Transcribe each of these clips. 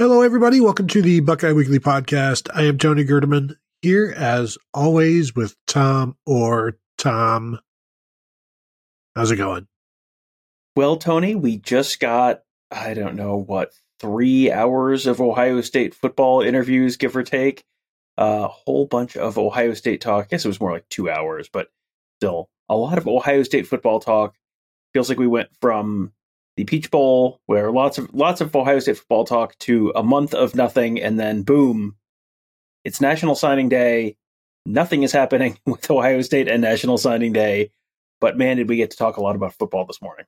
Hello, everybody. Welcome to the Buckeye Weekly Podcast. I am Tony Gerdeman here, as always, with Tom Orr Tom. How's it going? Well, Tony, we just got, I don't know, what, three hours of Ohio State football interviews, give or take. A whole bunch of Ohio State talk. I guess it was more like two hours, but still a lot of Ohio State football talk. Feels like we went from the Peach Bowl, where lots of lots of Ohio State football talk, to a month of nothing, and then boom, it's National Signing Day. Nothing is happening with Ohio State and National Signing Day, but man, did we get to talk a lot about football this morning.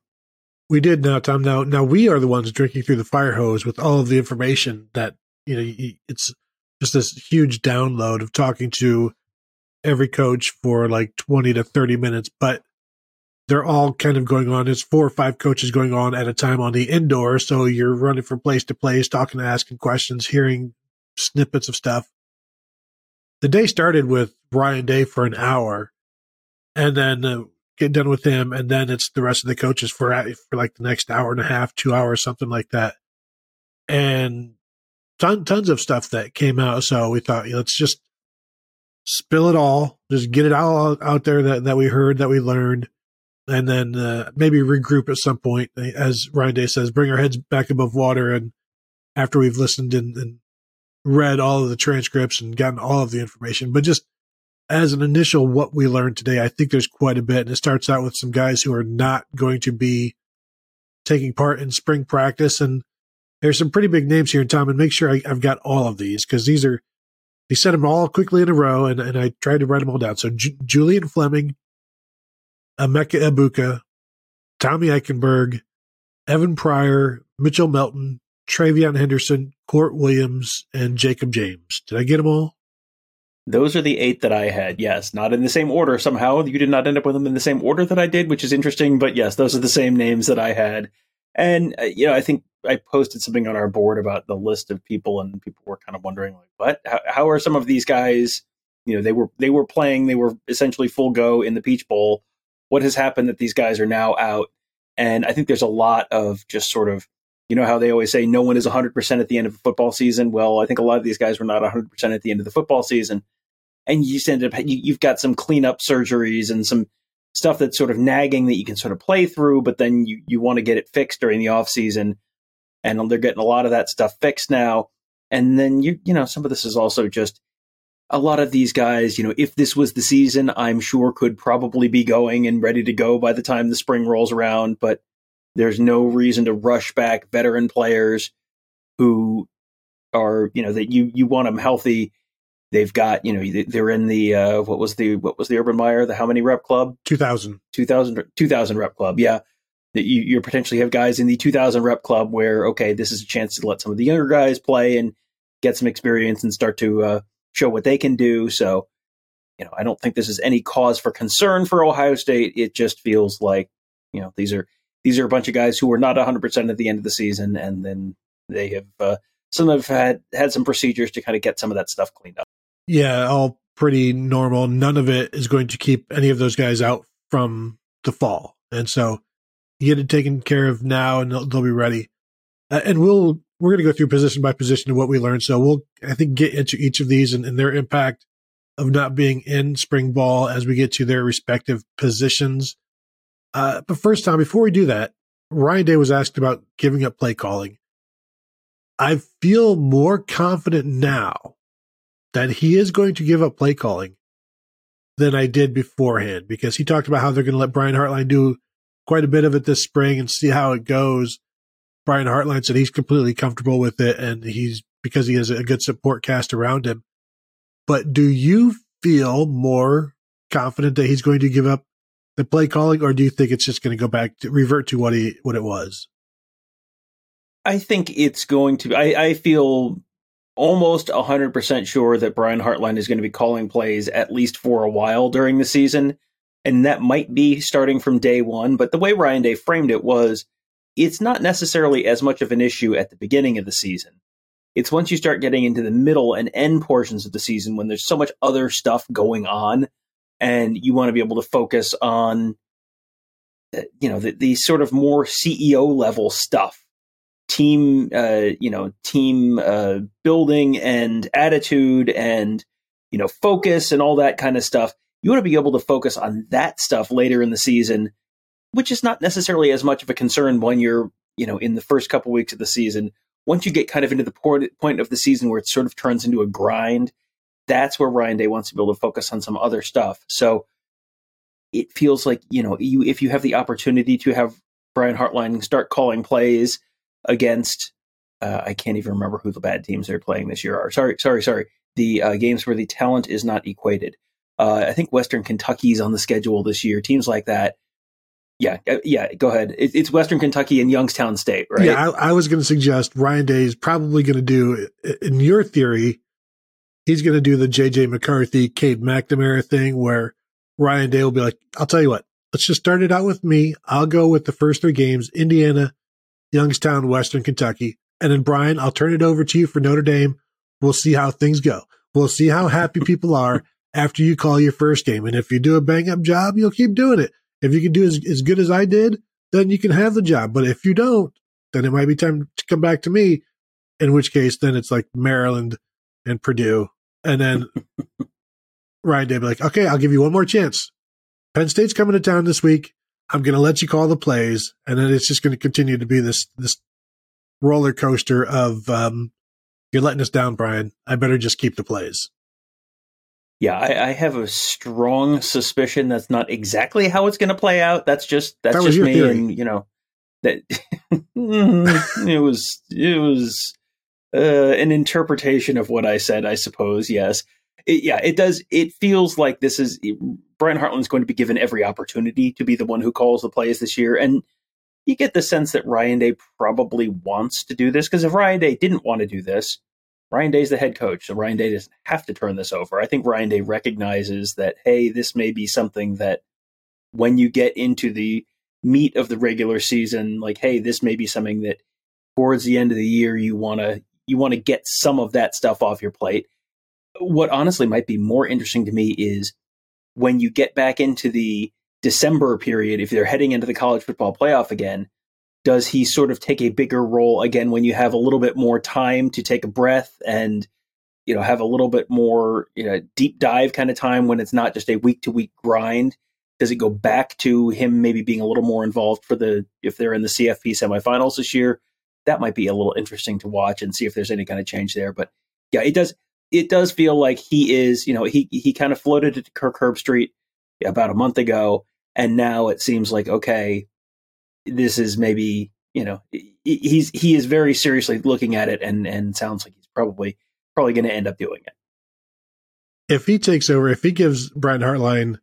We did now, Tom. Now, now we are the ones drinking through the fire hose with all of the information that you know. It's just this huge download of talking to every coach for like twenty to thirty minutes, but they're all kind of going on. There's four or five coaches going on at a time on the indoor. So you're running from place to place, talking, asking questions, hearing snippets of stuff. The day started with Ryan Day for an hour and then uh, get done with him. And then it's the rest of the coaches for, for like the next hour and a half, two hours, something like that. And ton, tons of stuff that came out. So we thought, let's just spill it all, just get it all out there that, that we heard, that we learned and then uh, maybe regroup at some point. As Ryan Day says, bring our heads back above water. And after we've listened and, and, read all of the transcripts and gotten all of the information, but just as an initial what we learned today, I think there's quite a bit. And it starts out with some guys who are not going to be taking part in spring practice. And there's some pretty big names here, Tom. And make sure I, have got all of these because these are, he said them all quickly in a row, and, and I tried to write them all down. So Julian Fleming, Emeka Egbuka, Tommy Eichenberg, Evan Pryor, Mitchell Melton, TreVeyon Henderson, Kourt Williams, and Jacob James. Did I get them all? Those are the eight that I had. Yes, not in the same order. Somehow you did not end up with them in the same order that I did, which is interesting. But yes, those are the same names that I had. And uh, you know, I think I posted something on our board about the list of people, and people were kind of wondering, like, what? How, how are some of these guys? You know, they were they were playing. They were essentially full go in the Peach Bowl what has happened that these guys are now out. And I think there's a lot of just sort of, you know, how they always say no one is 100% at the end of a football season. Well, I think a lot of these guys were not 100% at the end of the football season. And you just end up, you, have got some cleanup surgeries and some stuff that's sort of nagging that you can sort of play through, but then you, you want to get it fixed during the off season. And they're getting a lot of that stuff fixed now. And then you, you know, some of this is also just a lot of these guys, you know, if this was the season, I'm sure could probably be going and ready to go by the time the spring rolls around. But there's no reason to rush back veteran players who are, you know, that you you want them healthy. They've got, you know, they're in the uh, what was the what was the Urban Meyer the how many rep club? 2000. 2000 2000 rep club. Yeah. That you you potentially have guys in the 2000 rep club where okay, this is a chance to let some of the younger guys play and get some experience and start to uh, show what they can do. So, you know, I don't think this is any cause for concern for Ohio State. It just feels like, you know, these are these are a bunch of guys who were not 100% at the end of the season, and then they have uh, some have had had some procedures to kind of get some of that stuff cleaned up. Yeah, all pretty normal. None of it is going to keep any of those guys out from the fall, and so you get it taken care of now, and they'll, they'll be ready. Uh, and we'll we're going to go through position by position of what we learned. So we'll, I think, get into each of these and, and, their impact of not being in spring ball as we get to their respective positions. Uh, but first, Tom, before we do that, Ryan Day was asked about giving up play calling. I feel more confident now that he is going to give up play calling than I did beforehand because he talked about how they're going to let Brian Hartline do quite a bit of it this spring and see how it goes. Brian Hartline said he's completely comfortable with it and he's because he has a good support cast around him. But do you feel more confident that he's going to give up the play calling or do you think it's just going to go back to revert to what he what it was? I think it's going to I, I feel almost 100% sure that Brian Hartline is going to be calling plays at least for a while during the season. And that might be starting from day one. But the way Ryan Day framed it was it's not necessarily as much of an issue at the beginning of the season. It's once you start getting into the middle and end portions of the season when there's so much other stuff going on and you want to be able to focus on uh, you know the, the sort of more CEO level stuff team, uh, you know, team uh, building and attitude and you know focus and all that kind of stuff. You want to be able to focus on that stuff later in the season, which is not necessarily as much of a concern when you're you know in the first couple weeks of the season. Once you get kind of into the point of the season where it sort of turns into a grind, that's where Ryan Day wants to be able to focus on some other stuff. So it feels like you know you if you have the opportunity to have Brian Hartline start calling plays against uh, I can't even remember who the bad teams they're playing this year are. Sorry, sorry, sorry. The uh, games where the talent is not equated. Uh, I think Western Kentucky's on the schedule this year. Teams like that. Yeah, uh, yeah. Go ahead. It, it's Western Kentucky and Youngstown State, right? Yeah, I, I was going to suggest Ryan Day is probably going to do, in your theory, he's going to do the JJ McCarthy, Cade McNamara thing where Ryan Day will be like, I'll tell you what, let's just start it out with me. I'll go with the first three games Indiana, Youngstown, Western Kentucky. And then, Brian, I'll turn it over to you for Notre Dame. We'll see how things go. We'll see how happy people are after you call your first game. And if you do a bang up job, you'll keep doing it. If you can do as, as good as I did, then you can have the job. But if you don't, then it might be time to come back to me. In which case, then it's like Maryland and Purdue. And then Ryan Day be like, okay, I'll give you one more chance. Penn State's coming to town this week. I'm going to let you call the plays, and then it's just going to continue to be this this roller coaster of um, you're letting us down, Brian. I better just keep the plays. Yeah, I, I have a strong suspicion that's not exactly how it's going to play out. That's just that's that just me, theory. and you know that it was it was uh, an interpretation of what I said, I suppose. Yes, it, yeah, it does. It feels like this is Brian Hartline's going to be given every opportunity to be the one who calls the plays this year, and you get the sense that Ryan Day probably wants to do this because if Ryan Day didn't want to do this, Ryan Day's the head coach, so Ryan Day doesn't have to turn this over. I think Ryan Day recognizes that hey, this may be something that when you get into the meat of the regular season, like hey, this may be something that towards the end of the year you want to you want to get some of that stuff off your plate what honestly might be more interesting to me is when you get back into the December period, if they're heading into the college football playoff again, does he sort of take a bigger role again when you have a little bit more time to take a breath and you know have a little bit more you know deep dive kind of time when it's not just a week to week grind? Does it go back to him maybe being a little more involved for the if they're in the CFP semifinals this year? That might be a little interesting to watch and see if there's any kind of change there. But yeah, it does it does feel like he is, you know, he he kind of floated to Kirk Herbstreit about a month ago, and now it seems like okay, this is maybe you know he's he is very seriously looking at it, and and sounds like he's probably probably going to end up doing it. If he takes over, if he gives Brian Hartline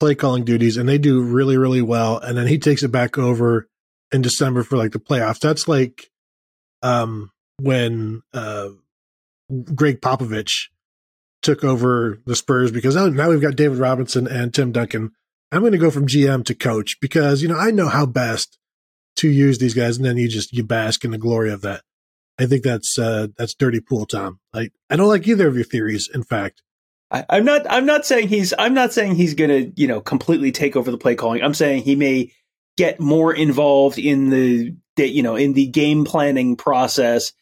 play calling duties, and they do really really well, and then he takes it back over in December for like the playoffs, that's like um when uh Gregg Popovich took over the Spurs because oh, now we've got David Robinson and Tim Duncan. I'm going to go from GM to coach because, you know, I know how best to use these guys. And then you just, you bask in the glory of that. I think that's, uh, that's dirty pool, Tom. Like, I don't like either of your theories. In fact, I, I'm not, I'm not saying he's, I'm not saying he's going to, you know, completely take over the play calling. I'm saying he may get more involved in the, you know, in the game planning process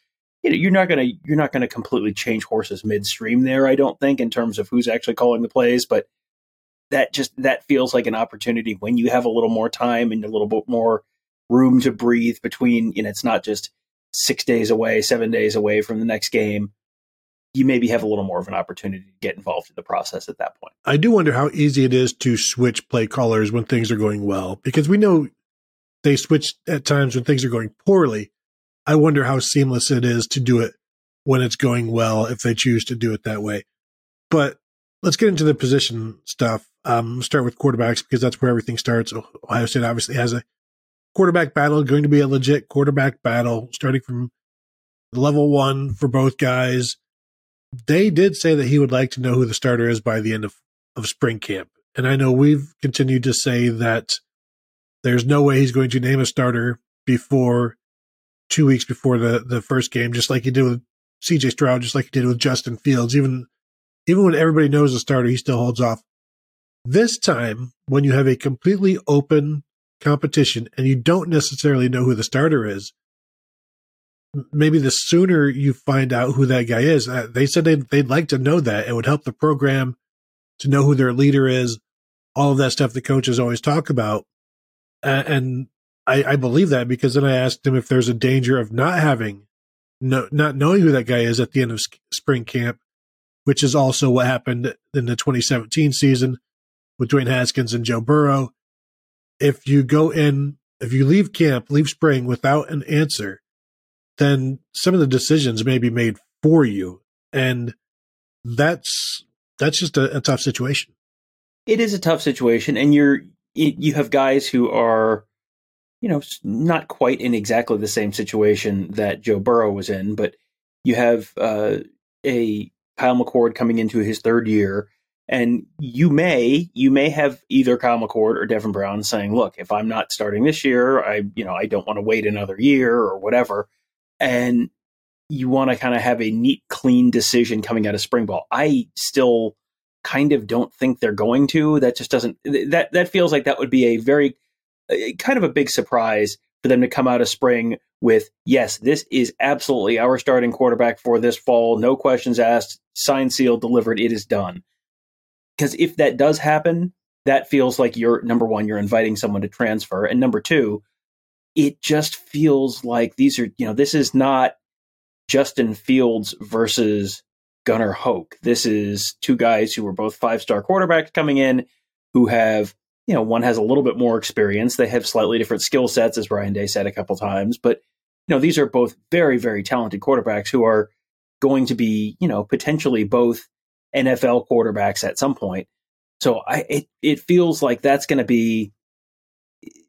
you know, you're not going to you're not going to completely change horses midstream there. I don't think in terms of who's actually calling the plays, but that just that feels like an opportunity when you have a little more time and a little bit more room to breathe between. You know, it's not just six days away, seven days away from the next game. You maybe have a little more of an opportunity to get involved in the process at that point. I do wonder how easy it is to switch play callers when things are going well, because we know they switch at times when things are going poorly I wonder how seamless it is to do it when it's going well if they choose to do it that way. But let's get into the position stuff. Um, start with quarterbacks because that's where everything starts. Ohio State obviously has a quarterback battle, going to be a legit quarterback battle starting from level one for both guys. They did say that he would like to know who the starter is by the end of, of spring camp. And I know we've continued to say that there's no way he's going to name a starter before two weeks before the, the first game, just like he did with CJ Stroud, just like he did with Justin Fields. Even even when everybody knows the starter, he still holds off. This time, when you have a completely open competition and you don't necessarily know who the starter is, maybe the sooner you find out who that guy is, uh, they said they'd, they'd like to know that. It would help the program to know who their leader is, all of that stuff the coaches always talk about. And I, I believe that because then I asked him if there's a danger of not having, no, not knowing who that guy is at the end of spring camp, which is also what happened in the 2017 season with Dwayne Haskins and Joe Burrow. If you go in, if you leave camp, leave spring without an answer, then some of the decisions may be made for you. And that's, that's just a, a tough situation. It is a tough situation. And you're, you have guys who are, you know, not quite in exactly the same situation that Joe Burrow was in, but you have uh, a Kyle McCord coming into his third year, and you may you may have either Kyle McCord or Devin Brown saying, "Look, if I'm not starting this year, I you know I don't want to wait another year or whatever," and you want to kind of have a neat, clean decision coming out of spring ball. I still kind of don't think they're going to. That just doesn't that that feels like that would be a very kind of a big surprise for them to come out of spring with yes, this is absolutely our starting quarterback for this fall. No questions asked. Signed, sealed, delivered. It is done. Because if that does happen, that feels like you're number one, you're inviting someone to transfer, and number two, it just feels like these are you know this is not Justin Fields versus Gunnar Hoak. This is two guys who were both five star quarterbacks coming in who have you know, one has a little bit more experience. They have slightly different skill sets, as Ryan Day said a couple times. But, you know, these are both very, very talented quarterbacks who are going to be, you know, potentially both NFL quarterbacks at some point. So I it, it feels like that's going to be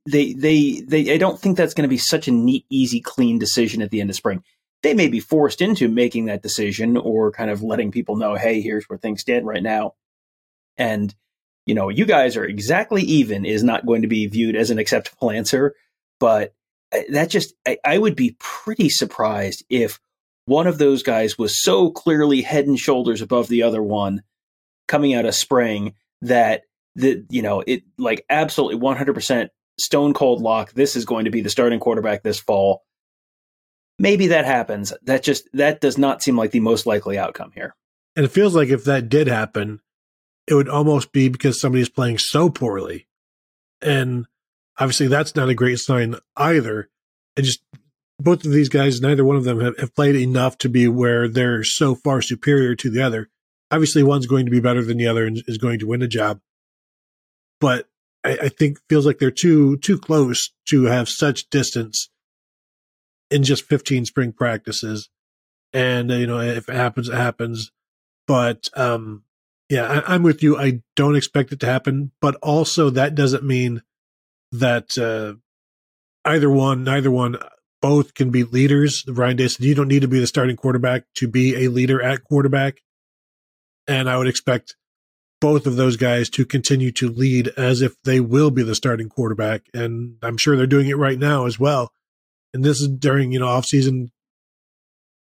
they they they I don't think that's going to be such a neat, easy, clean decision at the end of spring. They may be forced into making that decision or kind of letting people know, hey, here's where things stand right now. And you know, you guys are exactly even is not going to be viewed as an acceptable answer. But uh, that just, I, I would be pretty surprised if one of those guys was so clearly head and shoulders above the other one coming out of spring that the you know it like absolutely 100% stone cold lock this is going to be the starting quarterback this fall maybe that happens that just that does not seem like the most likely outcome here and it feels like if that did happen it would almost be because somebody's playing so poorly. And obviously that's not a great sign either. And just both of these guys, neither one of them have, have, played enough to be where they're so far superior to the other. Obviously, one's going to be better than the other and is going to win a job. But I, I think feels like they're too too close to have such distance in just 15 spring practices. And you know, if it happens, it happens. But um, yeah, I, am with you. I don't expect it to happen, but also that doesn't mean that uh, either one, neither one, both can be leaders. Ryan Day said you don't need to be the starting quarterback to be a leader at quarterback, and I would expect both of those guys to continue to lead as if they will be the starting quarterback, and I'm sure they're doing it right now as well. And this is during you know off season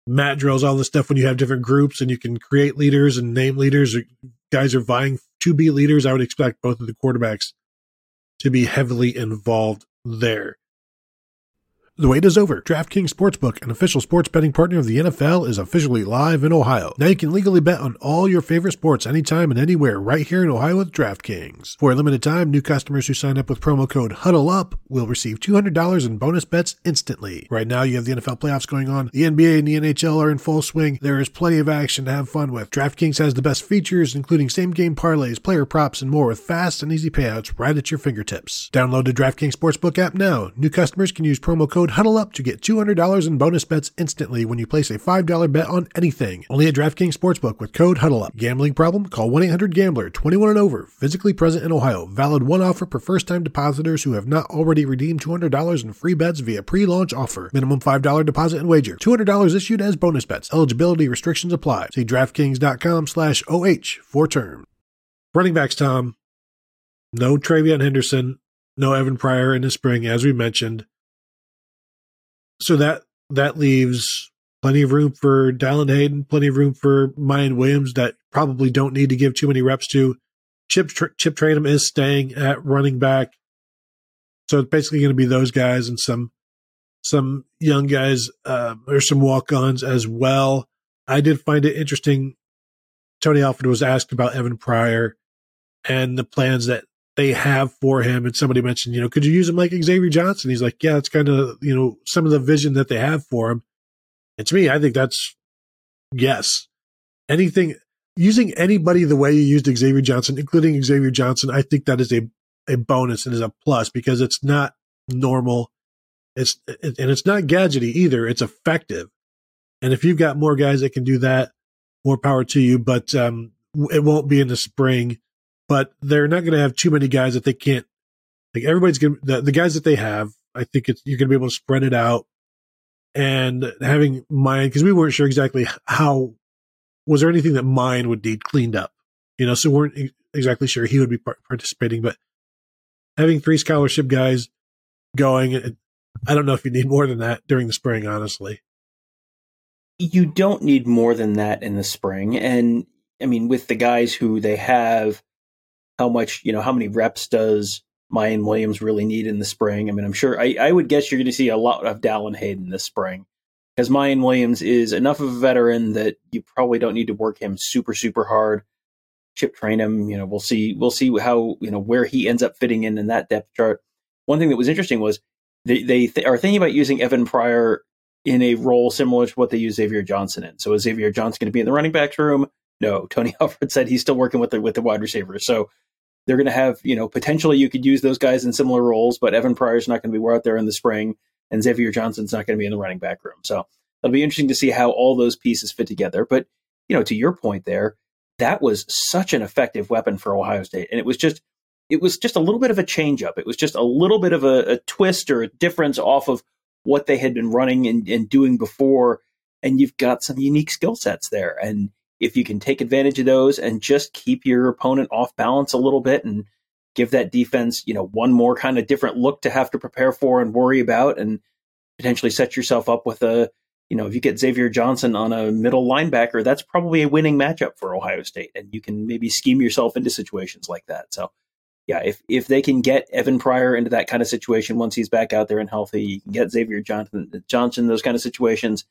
mat drills, all this stuff when you have different groups and you can create leaders and name leaders. Guys are vying to be leaders. I would expect both of the quarterbacks to be heavily involved there. The wait is over. DraftKings Sportsbook, an official sports betting partner of the NFL, is officially live in Ohio. Now you can legally bet on all your favorite sports anytime and anywhere right here in Ohio with DraftKings. For a limited time, new customers who sign up with promo code HUDDLEUP will receive $200 in bonus bets instantly. Right now, you have the NFL playoffs going on. The NBA and the NHL are in full swing. There is plenty of action to have fun with. DraftKings has the best features, including same game parlays, player props, and more with fast and easy payouts right at your fingertips. Download the DraftKings Sportsbook app now. New customers can use promo code code Huddle Up to get $200 in bonus bets instantly when you place a $5 bet on anything. Only at DraftKings Sportsbook with code Huddle Up. Gambling problem? Call 1-800-GAMBLER. 21 and over. Physically present in Ohio. Valid one offer per first-time depositors who have not already redeemed $200 in free bets via pre-launch offer. Minimum $5 deposit and wager. $200 issued as bonus bets. Eligibility restrictions apply. See DraftKings.com slash OH for terms. Running backs, Tom. No TreVeyon Henderson. No Evan Pryor in the spring, as we mentioned so that that leaves plenty of room for Dallan Hayden, plenty of room for Miyan Williams that probably don't need to give too many reps to. Chip Chip Trayanum is staying at running back, so it's basically going to be those guys and some some young guys uh, or some walk-ons as well. I did find it interesting. Tony Alford was asked about Evan Pryor and the plans that they have for him. And somebody mentioned, you know, could you use him like Xavier Johnson? He's like, yeah, it's kind of, you know, some of the vision that they have for him. And to me, I think that's yes. Anything, using anybody the way you used Xavier Johnson, including Xavier Johnson, I think that is a, a bonus and is a plus because it's not normal. It's, and it's not gadgety either. It's effective. And if you've got more guys that can do that, more power to you. But, um, it won't be in the spring but they're not going to have too many guys that they can't. Like everybody's going to, the, the guys that they have, I think it's, you're going to be able to spread it out and having Miyan, because we weren't sure exactly how, was there anything that Miyan would need cleaned up? You know, so we weren't exactly sure he would be participating, but having three scholarship guys going, I don't know if you need more than that during the spring, honestly. You don't need more than that in the spring. And I mean, with the guys who they have, how much, you know, how many reps does Miyan Williams really need in the spring? I mean, I'm sure I, I would guess you're going to see a lot of Dallan Hayden this spring because Miyan Williams is enough of a veteran that you probably don't need to work him super, super hard. Chip Trayanum, you know, we'll see, we'll see how, you know, where he ends up fitting in in that depth chart. One thing that was interesting was they, they th- are thinking about using Evan Pryor in a role similar to what they use Xavier Johnson in. So is Xavier Johnson going to be in the running backs room? No, Tony Alford said he's still working with the with the wide receivers. So they're going to have, you know, potentially you could use those guys in similar roles, but Evan Pryor's not going to be out there in the spring, and Xavier Johnson's not going to be in the running back room. So it'll be interesting to see how all those pieces fit together. But you know, to your point there, that was such an effective weapon for Ohio State, and it was just it was just a little bit of a change up. It was just a little bit of a, a twist or a difference off of what they had been running and, and doing before. And you've got some unique skill sets there. And if you can take advantage of those and just keep your opponent off balance a little bit and give that defense, you know, one more kind of different look to have to prepare for and worry about and potentially set yourself up with a, you know, if you get Xavier Johnson on a middle linebacker, that's probably a winning matchup for Ohio State. And you can maybe scheme yourself into situations like that. So yeah, if if they can get Evan Pryor into that kind of situation once he's back out there and healthy, you can get Xavier Johnson Johnson those kind of situations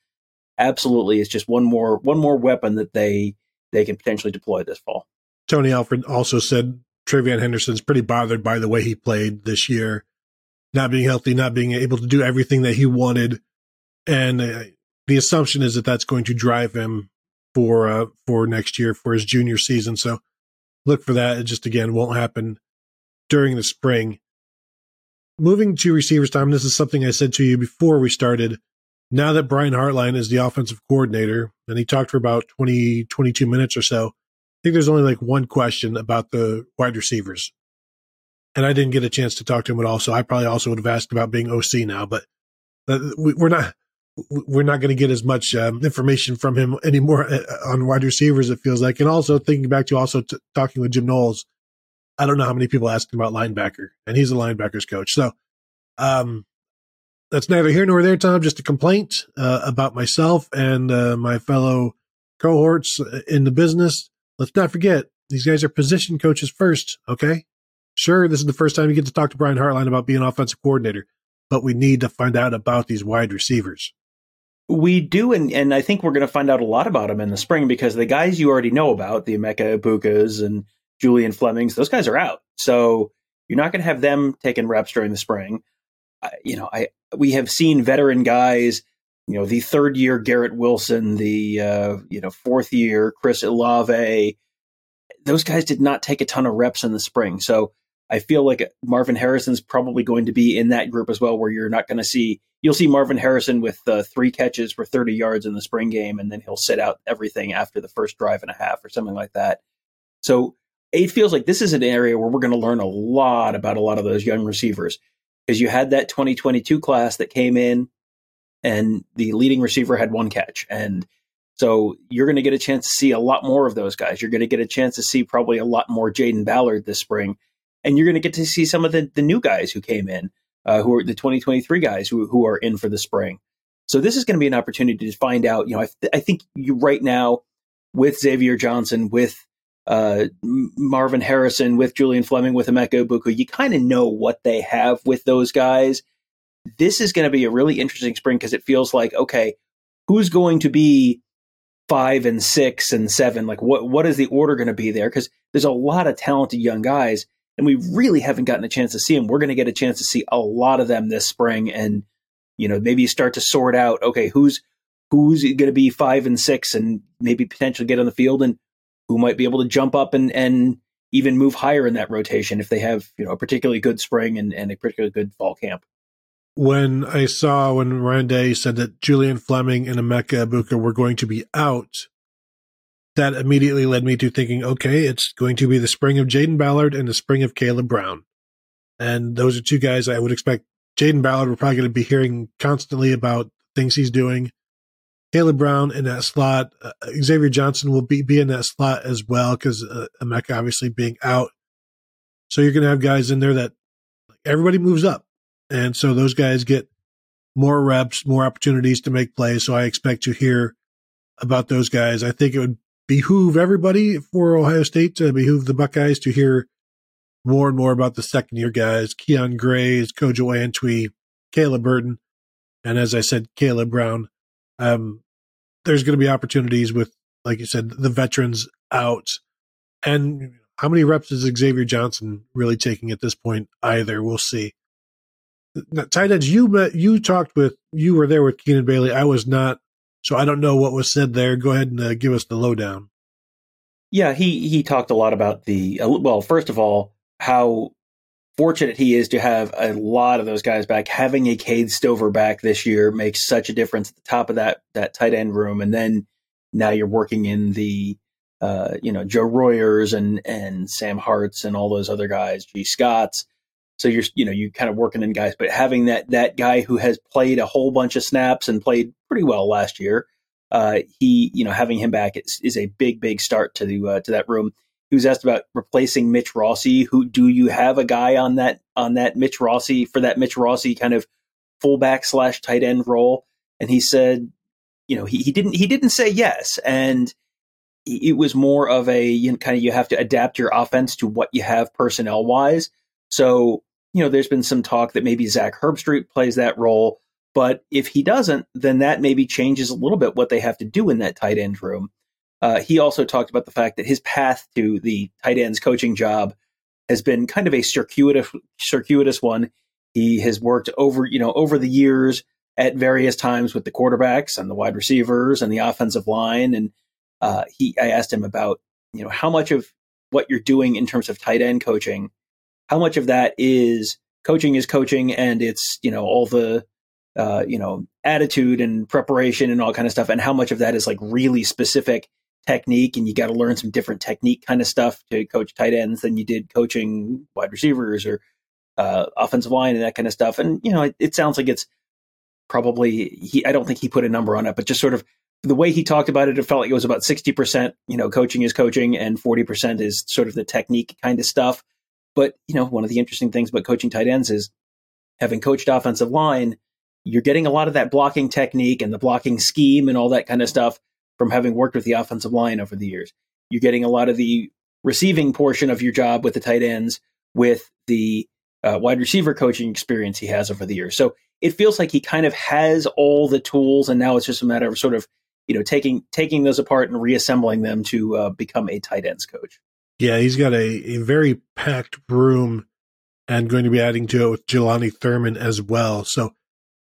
absolutely is just one more one more weapon that they they can potentially deploy this fall. Tony Alford also said TreVeyon Henderson's pretty bothered by the way he played this year, not being healthy, not being able to do everything that he wanted, and uh, the assumption is that that's going to drive him for uh, for next year for his junior season. So look for that. It just again won't happen during the spring. Moving to receivers time, this is something I said to you before we started now that Brian Hartline is the offensive coordinator, and he talked for about 20, 22 minutes or so, I think there's only like one question about the wide receivers. And I didn't get a chance to talk to him at all, so I probably also would have asked about being OC now, but uh, we're not we're not going to get as much um, information from him anymore uh, on wide receivers. It feels like, and also thinking back to also t- talking with Jim Knowles, I don't know how many people asked him about linebacker, and he's a linebackers coach. So, um, that's neither here nor there, Tom. Just a complaint uh, about myself and uh, my fellow cohorts in the business. Let's not forget these guys are position coaches first. Okay, sure, this is the first time you get to talk to Brian Hartline about being offensive coordinator, but we need to find out about these wide receivers. We do, and, and I think we're going to find out a lot about them in the spring because the guys you already know about, the Emeka Egbukas and Julian Flemings, those guys are out. So you're not going to have them taking reps during the spring. You know, I we have seen veteran guys, you know, the third year Garrett Wilson, the uh, you know fourth year Chris Olave. Those guys did not take a ton of reps in the spring, so I feel like Marvin Harrison's probably going to be in that group as well, where you're not going to see you'll see Marvin Harrison with uh, three catches for 30 yards in the spring game, and then he'll sit out everything after the first drive and a half or something like that. So it feels like this is an area where we're going to learn a lot about a lot of those young receivers because you had that 2022 class that came in and the leading receiver had one catch. And so you're going to get a chance to see a lot more of those guys. You're going to get a chance to see probably a lot more Jayden Ballard this spring. And you're going to get to see some of the, the new guys who came in, uh, who are the 2023 guys who, who are in for the spring. So this is going to be an opportunity to find out. You know, I, th- I think you right now with Xavier Johnson, with uh, Marvin Harrison, with Julian Fleming, with Emeka Egbuka, you kind of know what they have with those guys. this is going to be a really interesting spring because it feels like okay, who's going to be five and six and seven? Like what what is the order going to be there? Because there's a lot of talented young guys, and we really haven't gotten a chance to see them. We're going to get a chance to see a lot of them this spring, and you know maybe you start to sort out okay who's who's going to be five and six, and maybe potentially get on the field, and who might be able to jump up and and even move higher in that rotation if they have you know a particularly good spring and, and a particularly good fall camp. When I saw when Ryan Day said that Julian Fleming and Emeka Egbuka were going to be out, that immediately led me to thinking, okay, it's going to be the spring of Jayden Ballard and the spring of Caleb Brown. And those are two guys I would expect. Jayden Ballard, we're probably going to be hearing constantly about things he's doing. Caleb Brown in that slot. Uh, Xavier Johnson will be, be in that slot as well because uh, Emeka obviously being out. So you're going to have guys in there that everybody moves up. And so those guys get more reps, more opportunities to make plays. So I expect to hear about those guys. I think it would behoove everybody for Ohio State to behoove the Buckeyes to hear more and more about the second year guys, Kyion Grayes, Kojo Antwi, Caleb Burton, and as I said, Caleb Brown. Um, there's going to be opportunities with, like you said, the veterans out. And how many reps is Xavier Johnson really taking at this point? Either we'll see. Now, tight ends, you met, you talked with, you were there with Keenan Bailey. I was not, so I don't know what was said there. Go ahead and uh, give us the lowdown. Yeah, he he talked a lot about the uh, well. First of all, how fortunate he is to have a lot of those guys back. Having a Cade Stover back this year makes such a difference at the top of that that tight end room, and then now you're working in the uh, you know Joe Royers and and Sam Harts and all those other guys, Gee Scotts. So you're you know you kind of working in guys, but having that that guy who has played a whole bunch of snaps and played pretty well last year, uh, he you know having him back is, is a big big start to the uh, to that room. Was asked about replacing Mitch Rossi. Who do you have a guy on that on that Mitch Rossi for that Mitch Rossi kind of fullback slash tight end role? And he said, you know, he, he didn't he didn't say yes, and it was more of a you know, kind of you have to adapt your offense to what you have personnel wise. So you know, there's been some talk that maybe Zach Herbstreit plays that role, but if he doesn't, then that maybe changes a little bit what they have to do in that tight end room. Uh, he also talked about the fact that his path to the tight ends coaching job has been kind of a circuitous circuitous one. He has worked over you know over the years at various times with the quarterbacks and the wide receivers and the offensive line. And uh, he, I asked him about you know how much of what you're doing in terms of tight end coaching, how much of that is coaching is coaching and it's you know all the uh, you know attitude and preparation and all kind of stuff, and how much of that is like really specific technique and you got to learn some different technique kind of stuff to coach tight ends than you did coaching wide receivers or uh, offensive line and that kind of stuff. And you know, it, it, sounds like it's probably he. I don't think he put a number on it, but just sort of the way he talked about it, it felt like it was about sixty percent. You know, coaching is coaching, and forty percent is sort of the technique kind of stuff. But you know, one of the interesting things about coaching tight ends is having coached offensive line, you're getting a lot of that blocking technique and the blocking scheme and all that kind of stuff from having worked with the offensive line over the years. You're getting a lot of the receiving portion of your job with the tight ends with the uh, wide receiver coaching experience he has over the years. So it feels like he kind of has all the tools, and now it's just a matter of sort of you know taking taking those apart and reassembling them to uh, become a tight ends coach. Yeah, he's got a, a very packed room and going to be adding to it with Jelani Thurman as well. So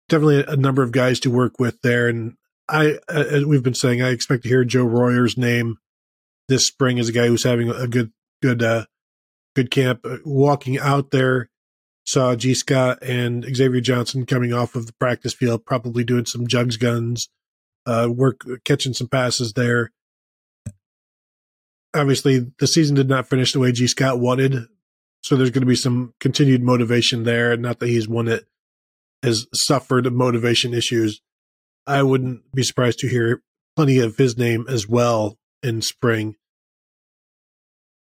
definitely a, a number of guys to work with there. And I, as we've been saying, I expect to hear Joe Royer's name this spring as a guy who's having a good, good, uh, good camp. Uh, walking out there, saw Gee Scott and Xavier Johnson coming off of the practice field, probably doing some jugs guns, uh, work catching some passes there. Obviously, the season did not finish the way Gee Scott wanted, so there's going to be some continued motivation there. Not that he's one that has suffered motivation issues I wouldn't be surprised to hear plenty of his name as well in spring.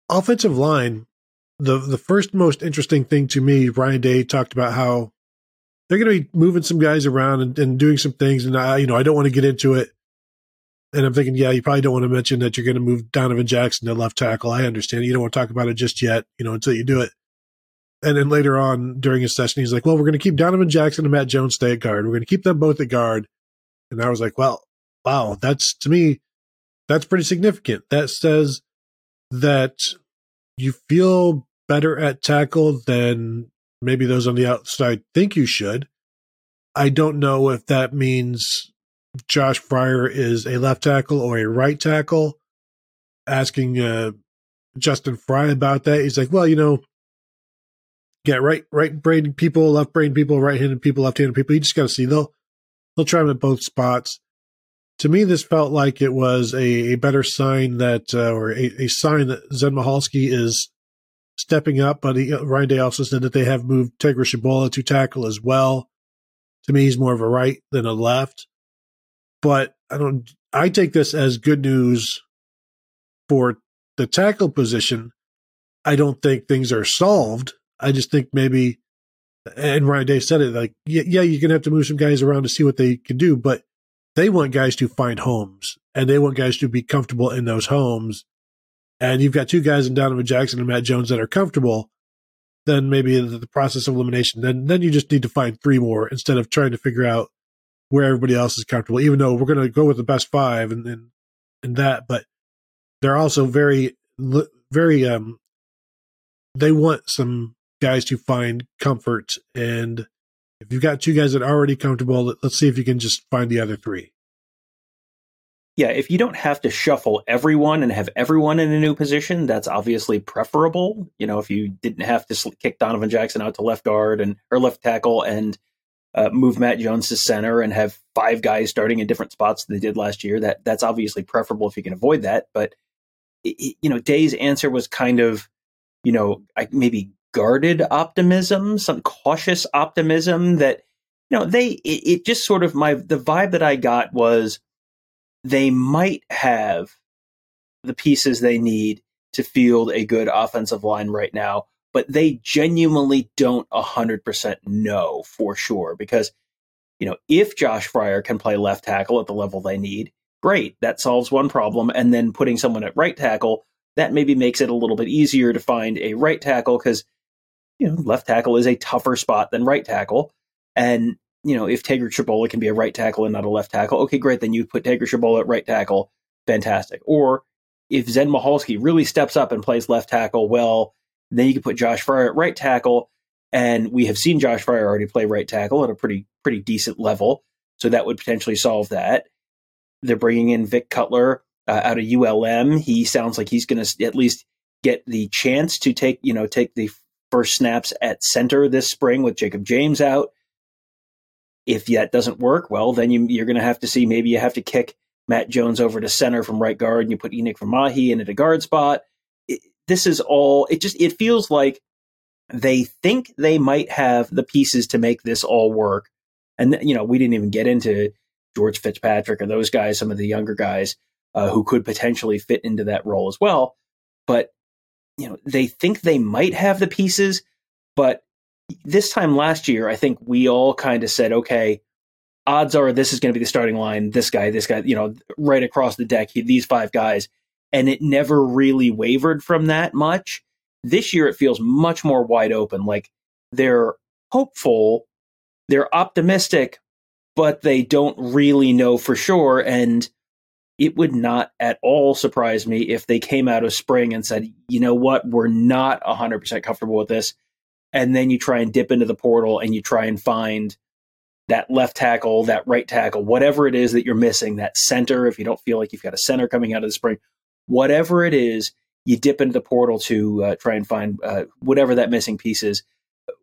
Offensive line, the the first most interesting thing to me, Ryan Day talked about how they're going to be moving some guys around and, and doing some things, and I, you know, I don't want to get into it. And I'm thinking, yeah, you probably don't want to mention that you're going to move Donovan Jackson to left tackle. I understand. You don't want to talk about it just yet, you know, until you do it. and then later on during his session, he's like, "Well, we're going to keep Donovan Jackson and Matt Jones stay at guard. We're going to keep them both at guard." And I was like, "Well, wow, that's to me, that's pretty significant. That says that you feel better at tackle than maybe those on the outside think you should. I don't know if that means Josh Fryar is a left tackle or a right tackle. Asking uh, Justin Frye about that, he's like, "Well, you know, yeah, right, right brain people, left brain people, right handed people, left handed people. You just got to see they'll they'll try them at both spots." To me, this felt like it was a, a better sign that, uh, or a, a, sign that Zen Michalski is stepping up. But he, Ryan Day also said that they have moved Tegra Tshabola to tackle as well. To me, he's more of a right than a left. But I don't. I take this as good news for the tackle position. I don't think things are solved. I just think maybe, and Ryan Day said it like, yeah, you're gonna have to move some guys around to see what they can do, but they want guys to find homes and they want guys to be comfortable in those homes. And you've got two guys in Donovan Jackson and Matt Jones that are comfortable. Then maybe the, the process of elimination. Then then you just need to find three more instead of trying to figure out where everybody else is comfortable, even though we're going to go with the best five and, and, and that, but they're also very, very, um, they want some guys to find comfort. And if you've got two guys that are already comfortable, let's see if you can just find the other three. Yeah, if you don't have to shuffle everyone and have everyone in a new position, that's obviously preferable. You know, if you didn't have to kick Donovan Jackson out to left guard and or left tackle and uh, move Matt Jones to center and have five guys starting in different spots than they did last year. That that's obviously preferable if you can avoid that. But you know, Day's answer was kind of, you know, I, maybe guarded optimism, some cautious optimism that you know they. It, it just sort of my the vibe that I got was they might have the pieces they need to field a good offensive line right now but they genuinely don't 100% know for sure because you know if Josh Fryar can play left tackle at the level they need great that solves one problem and then putting someone at right tackle that maybe makes it a little bit easier to find a right tackle cuz you know left tackle is a tougher spot than right tackle. And you know if Tegra Tshabola can be a right tackle and not a left tackle okay great then you put Tegra Tshabola at right tackle. Fantastic. Or if Zen Michalski really steps up and plays left tackle well then you can put Josh Fryar at right tackle, and we have seen Josh Fryar already play right tackle at a pretty pretty decent level, so that would potentially solve that. They're bringing in Vic Cutler uh, out of ULM. He sounds like he's going to at least get the chance to take you know take the first snaps at center this spring with Jacob James out. If that doesn't work, well, then you, you're going to have to see maybe you have to kick Matt Jones over to center from right guard, and you put Enokk Vimahi in at a guard spot this is all it just it feels like they think they might have the pieces to make this all work. And you know, we didn't even get into George Fitzpatrick or those guys, some of the younger guys uh, who could potentially fit into that role as well. But you know, they think they might have the pieces, but this time last year, I think we all kind of said, okay, odds are this is going to be the starting line. This guy, this guy, you know, right across the deck, he, these five guys and it never really wavered from that much. This year, it feels much more wide open. Like they're hopeful, they're optimistic, but they don't really know for sure. And it would not at all surprise me if they came out of spring and said, you know what, we're not 100% comfortable with this. And then you try and dip into the portal and you try and find that left tackle, that right tackle, whatever it is that you're missing, that center, if you don't feel like you've got a center coming out of the spring, whatever it is, you dip into the portal to uh, try and find uh, whatever that missing piece is.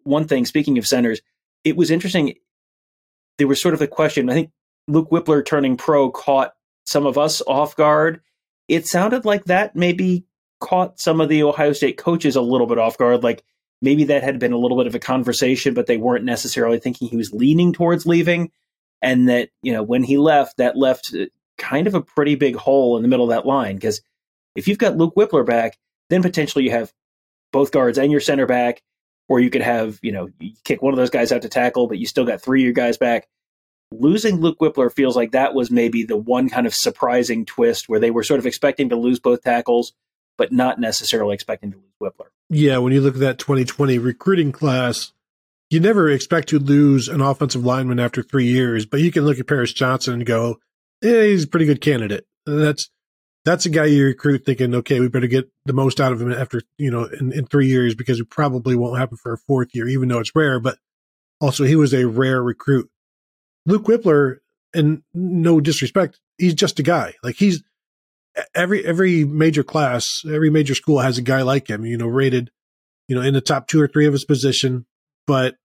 One thing, speaking of centers, it was interesting. There was sort of a question. I think Luke Wypler turning pro caught some of us off guard. It sounded like that maybe caught some of the Ohio State coaches a little bit off guard. Like maybe that had been a little bit of a conversation, but they weren't necessarily thinking he was leaning towards leaving. And that, you know, when he left, that left uh, kind of a pretty big hole in the middle of that line because if you've got Luke Wypler back, then potentially you have both guards and your center back, or you could have, you know, you kick one of those guys out to tackle, but you still got three of your guys back. Losing Luke Wypler feels like that was maybe the one kind of surprising twist where they were sort of expecting to lose both tackles, but not necessarily expecting to lose Wypler. Yeah, when you look at that 2020 recruiting class, you never expect to lose an offensive lineman after three years, but you can look at Paris Johnson and go, "Yeah, he's a pretty good candidate. That's that's a guy you recruit thinking, okay, we better get the most out of him after you know in, in three years because it probably won't happen for a fourth year, even though it's rare. But also, he was a rare recruit. Luke Wypler, and no disrespect, he's just a guy. Like he's every every major class, every major school has a guy like him. You know, rated, you know, in the top two or three of his position. But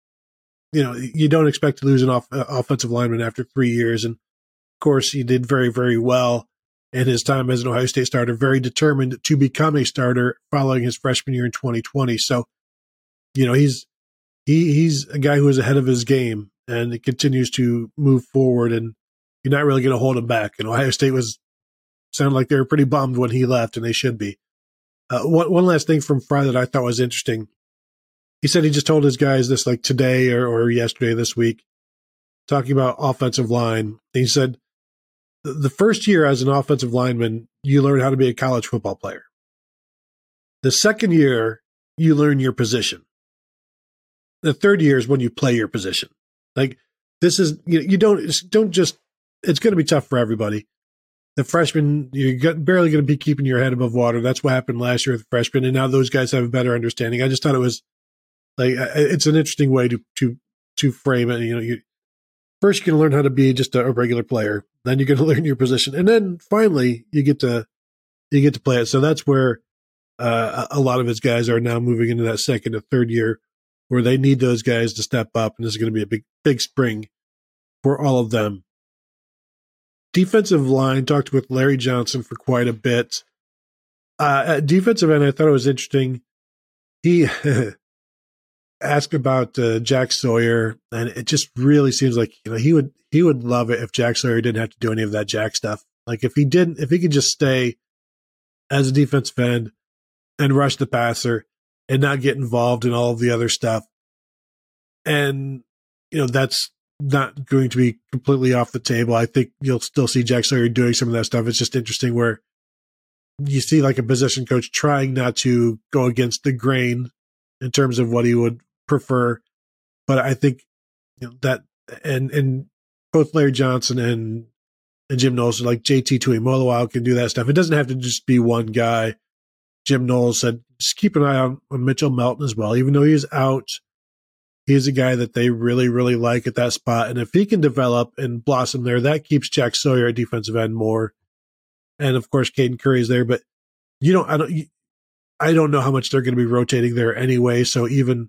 you know, you don't expect to lose an off, uh, offensive lineman after three years. And of course, he did very very well in his time as an Ohio State starter. Very determined to become a starter following his freshman year in 2020. So, you know, he's he he's a guy who is ahead of his game and it continues to move forward and you're not really going to hold him back. And Ohio State was sounded like they were pretty bummed when he left, and they should be. Uh, one, one last thing from Frye that I thought was interesting. He said he just told his guys this like today or, or yesterday this week, talking about offensive line. He said, the first year as an offensive lineman, you learn how to be a college football player. The second year, you learn your position. The third year is when you play your position. Like this is you, you don't don't just. It's going to be tough for everybody the freshmen, you're barely going to be keeping your head above water. That's what happened last year with the freshmen, and now those guys have a better understanding. I just thought it was like it's an interesting way to to to frame it. You know, you first you're going to learn how to be just a, regular player, then you're going to learn your position, and then finally you get to you get to play it. So that's where uh, a lot of his guys are now moving into that second or third year, where they need those guys to step up, and this is going to be a big big spring for all of them defensive line, talked with Larry Johnson for quite a bit. Uh, defensive end, I thought it was interesting. He asked about uh, Jack Sawyer, and it just really seems like you know he would he would love it if Jack Sawyer didn't have to do any of that Jack stuff. Like if he didn't, if he could just stay as a defensive end and rush the passer and not get involved in all of the other stuff. And you know that's not going to be completely off the table. I think you'll still see Jack Sawyer doing some of that stuff. It's just interesting where you see like a position coach trying not to go against the grain in terms of what he would prefer. But I think you know, that and and both Larry Johnson and and Jim Knowles like JT Tuimoloau can do that stuff. It doesn't have to just be one guy. Jim Knowles said just keep an eye on, on Mitchell Melton as well, even though he's out he's a guy that they really, really like at that spot. And if he can develop and blossom there, that keeps Jack Sawyer at defensive end more. And of course, Caden Curry is there, but you don't, I don't, I don't know how much they're going to be rotating there anyway. So even,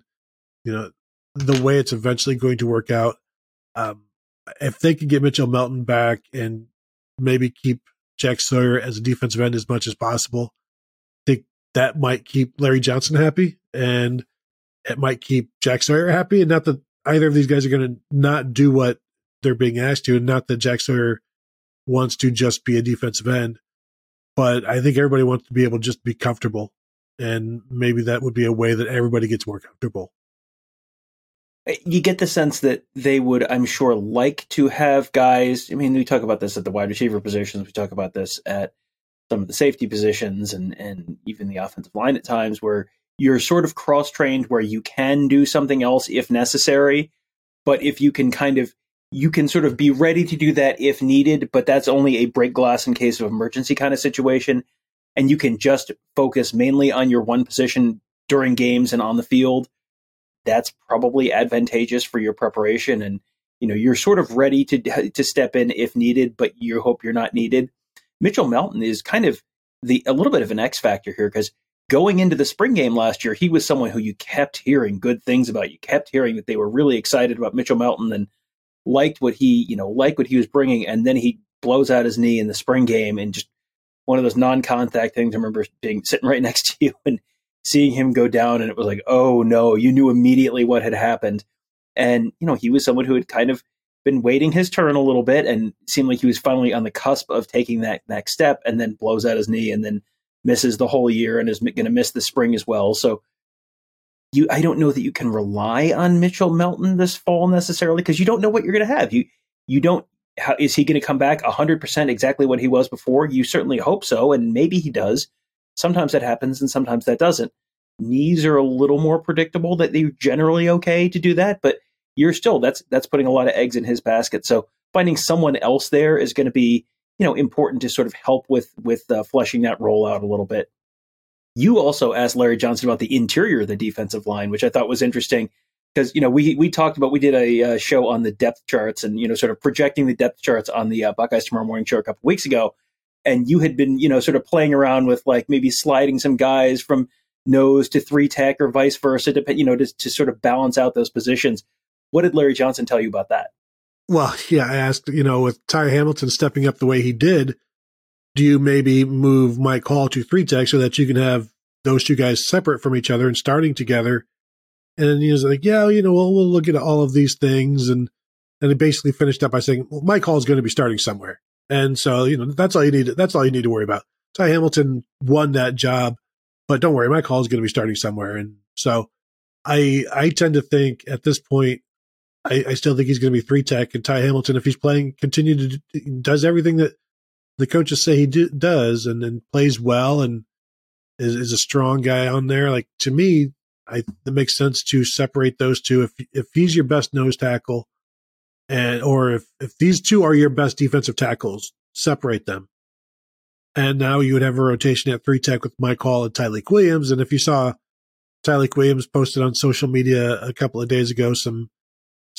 you know, the way it's eventually going to work out, um, if they can get Mitchell Melton back and maybe keep Jack Sawyer as a defensive end as much as possible, that might keep Larry Johnson happy. And it might keep Jack Sawyer happy. And not that either of these guys are going to not do what they're being asked to, and not that Jack Sawyer wants to just be a defensive end. But I think everybody wants to be able to just be comfortable. And maybe that would be a way that everybody gets more comfortable. Eh, you get the sense that they would, I'm sure, like to have guys. I mean, we talk about this at the wide receiver positions. We talk about this at some of the safety positions and, and even the offensive line at times where you're sort of cross trained where you can do something else if necessary. But if you can kind of, you can sort of be ready to do that if needed, but that's only a break glass in case of emergency kind of situation. And you can just focus mainly on your one position during games and on the field. That's probably advantageous for your preparation. And, you know, you're sort of ready to, to step in if needed, but you hope you're not needed. Mitchell Melton is kind of the, a little bit of an X factor here because going into the spring game last year, he was someone who you kept hearing good things about. You kept hearing that they were really excited about Mitchell Melton and liked what he, you know, liked what he was bringing. And then he blows out his knee in the spring game and just one of those non-contact things. I remember being sitting right next to you and seeing him go down, and it was like, oh no, you knew immediately what had happened. And you know, he was someone who had kind of been waiting his turn a little bit and seemed like he was finally on the cusp of taking that next step, and then blows out his knee, and then misses the whole year and is going to miss the spring as well. So you, I don't know that you can rely on Mitchell Melton this fall necessarily because you don't know what you're going to have. You, you don't. How, is he going to come back 100% exactly what he was before? You certainly hope so, and maybe he does. Sometimes that happens and sometimes that doesn't. Knees are a little more predictable that they're generally okay to do that, but you're still that's that's putting a lot of eggs in his basket. So finding someone else there is going to be you know important to sort of help with with uh, that role out a little bit. You also asked Larry Johnson about the interior of the defensive line, which I thought was interesting because you know we we talked about we did a uh, show on the depth charts and you know sort of projecting the depth charts on the uh, Buckeyes Tomorrow Morning show a couple weeks ago, and you had been you know sort of playing around with like maybe sliding some guys from nose to three tech or vice versa, to, you know, to, to sort of balance out those positions. What did Larry Johnson tell you about that? Well, yeah, I asked, you know, with Ty Hamilton stepping up the way he did, do you maybe move Mike Hall to three tech so that you can have those two guys separate from each other and starting together and he was like, yeah, you know, we'll, we'll look at all of these things. And, and he basically finished up by saying, well, Mike Hall is going to be starting somewhere. And so, you know, that's all you need. That's all you need to worry about. Ty Hamilton won that job, but don't worry, Mike Hall is going to be starting somewhere. And so I, I tend to think at this point, I, I still think he's going to be three tech and Ty Hamilton, if he's playing, continue to does everything that the coaches say he do, does and then plays well and is, is a strong guy on there. Like to me, I it makes sense to separate those two. If if he's your best nose tackle, and or if if these two are your best defensive tackles, separate them. And now you would have a rotation at three tech with Mike Hall and Tyleik Williams. And if you saw Tyleik Williams posted on social media a couple of days ago some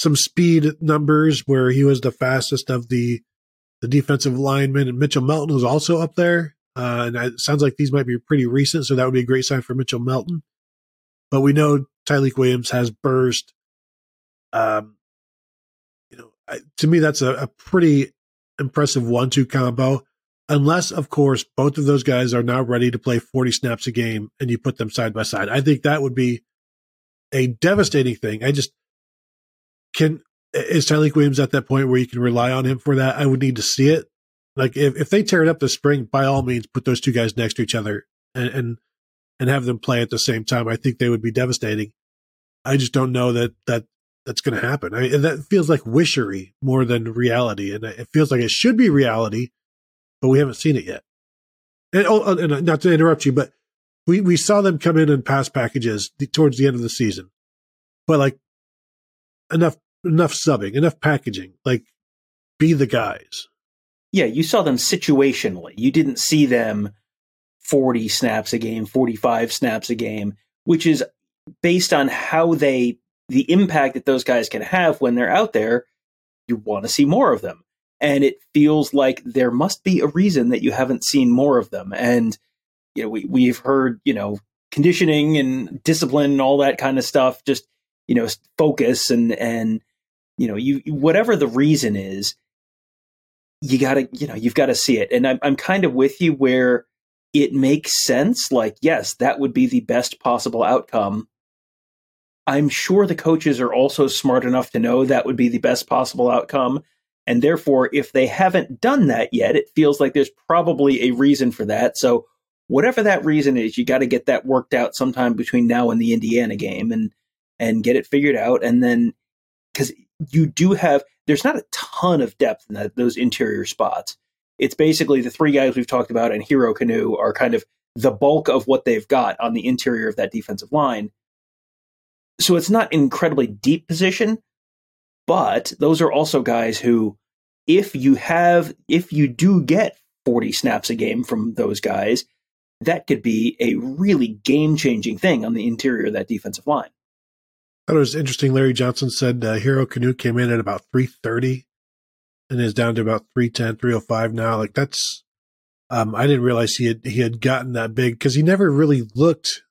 some speed numbers where he was the fastest of the the defensive linemen, and Mitchell Melton was also up there. Uh, and it sounds like these might be pretty recent, so that would be a great sign for Mitchell Melton. But we know Tyleik Williams has burst. Um, you know, I, to me, that's a, a pretty impressive one-two combo. Unless, of course, both of those guys are now ready to play 40 snaps a game and you put them side by side. I think that would be a devastating thing. I just can is Tyleik Williams at that point where you can rely on him for that? I would need to see it. Like if, if they tear it up this spring, by all means, put those two guys next to each other and, and and have them play at the same time, I think they would be devastating. I just don't know that that that's going to happen. I mean, that feels like wishery more than reality, and it feels like it should be reality, but we haven't seen it yet. And, oh, oh and uh, not to interrupt you, but we we saw them come in and pass packages towards the end of the season, but like enough enough subbing, enough packaging, like be the guys. Yeah, you saw them situationally. You didn't see them 40 snaps a game, 45 snaps a game, which is based on how they, the impact that those guys can have when they're out there. You want to see more of them. And it feels like there must be a reason that you haven't seen more of them. And, you know, we, we've heard, you know, conditioning and discipline and all that kind of stuff, just, you know, focus and, and, you know, you, whatever the reason is, you gotta, you know, you've got to see it. And I'm, I'm kind of with you where, it makes sense. Like, yes, that would be the best possible outcome. I'm sure the coaches are also smart enough to know that would be the best possible outcome. And therefore, if they haven't done that yet, it feels like there's probably a reason for that. So, whatever that reason is, you got to get that worked out sometime between now and the Indiana game and and get it figured out. And then, because you do have, there's not a ton of depth in that, those interior spots it's basically the three guys we've talked about and Hero Kanu are kind of the bulk of what they've got on the interior of that defensive line. So it's not incredibly deep position, but those are also guys who, if you have, if you do get 40 snaps a game from those guys, that could be a really game changing thing on the interior of that defensive line. Thought it was interesting. Larry Johnson said uh, Hero Kanu came in at about 330 and is down to about 310, 305 now. Like that's, um, I didn't realize he had, he had gotten that big because he never really looked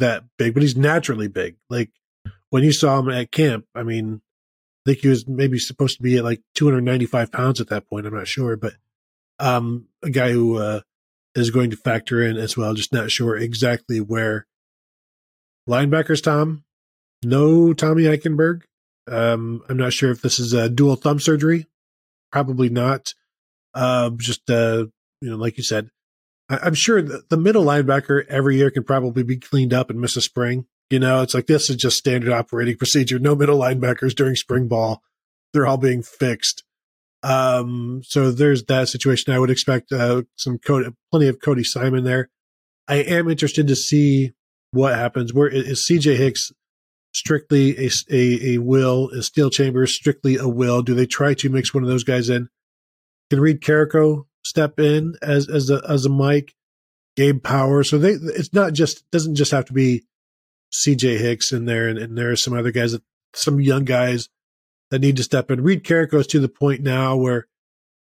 that big, but he's naturally big. Like when you saw him at camp, I mean, I think he was maybe supposed to be at like 295 pounds at that point. I'm not sure, but, um, a guy who, uh, is going to factor in as well. Just not sure exactly where. Linebackers, Tom. No Tommy Eichenberg. Um, I'm not sure if this is a dual thumb surgery probably not. Uh, just uh, you know, like you said, I, am sure the, the middle linebacker every year can probably be cleaned up and miss a spring. You know, it's like this is just standard operating procedure. No middle linebackers during spring ball; they're all being fixed. Um, so there's that situation. I would expect uh, some Cody, plenty of Cody Simon there. I am interested to see what happens. Where is CJ Hicks strictly a, a, a will? Is Steele Chambers strictly a will? Do they try to mix one of those guys in? Can Reid Carrico step in as as a as a Mike? Gabe Power. So they it's not just doesn't just have to be CJ Hicks in there, and, and there are some other guys that some young guys that need to step in. Reid Carrico's to the point now where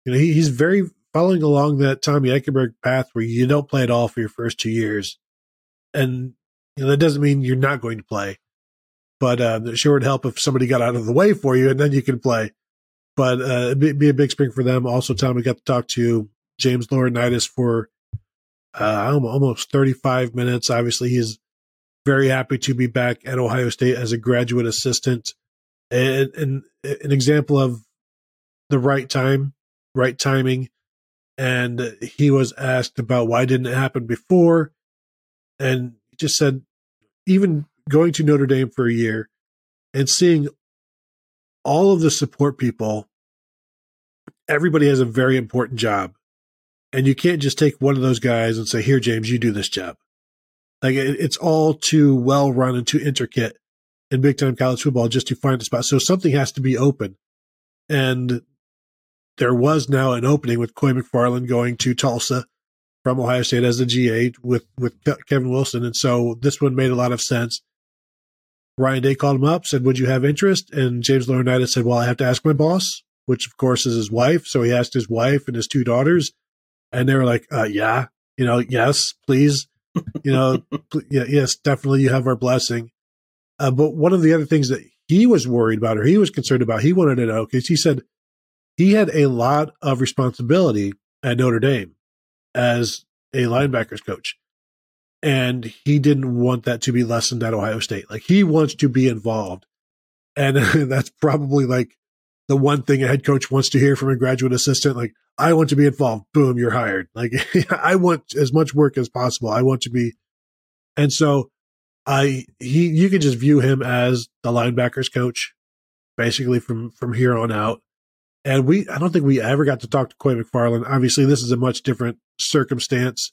you know he, he's very following along that Tommy Eichenberg path where you don't play at all for your first two years, and you know that doesn't mean you're not going to play, but uh, sure would help if somebody got out of the way for you and then you can play. But uh, it'd be, be a big spring for them. Also, Tommy got to talk to James Laurinaitis for uh, almost 35 minutes. Obviously, he's very happy to be back at Ohio State as a graduate assistant. And, and an example of the right time, right timing. And he was asked about why didn't it happen before. And he just said, even going to Notre Dame for a year and seeing all of the support people, everybody has a very important job. And you can't just take one of those guys and say, here, James, you do this job. Like it, it's all too well run and too intricate in big time college football just to find a spot. So something has to be open. And there was now an opening with Coy McFarland going to Tulsa from Ohio State as a GA with, with Kevin Wilson. And so this one made a lot of sense. Ryan Day called him up, said, Would you have interest? And James Laurinaitis said, Well, I have to ask my boss, which of course is his wife. So he asked his wife and his two daughters. And they were like, uh, Yeah, you know, yes, please you know, yeah, yes, definitely you have our blessing. Uh, but one of the other things that he was worried about or he was concerned about, he wanted to know because he said he had a lot of responsibility at Notre Dame as a linebackers coach. And he didn't want that to be lessened at Ohio State. Like he wants to be involved. And that's probably like the one thing a head coach wants to hear from a graduate assistant. Like, I want to be involved. Boom, you're hired. Like I want as much work as possible. I want to be. And so I, he, you can just view him as the linebackers coach basically from, from here on out. And we, I don't think we ever got to talk to Coy McFarland. Obviously, this is a much different circumstance.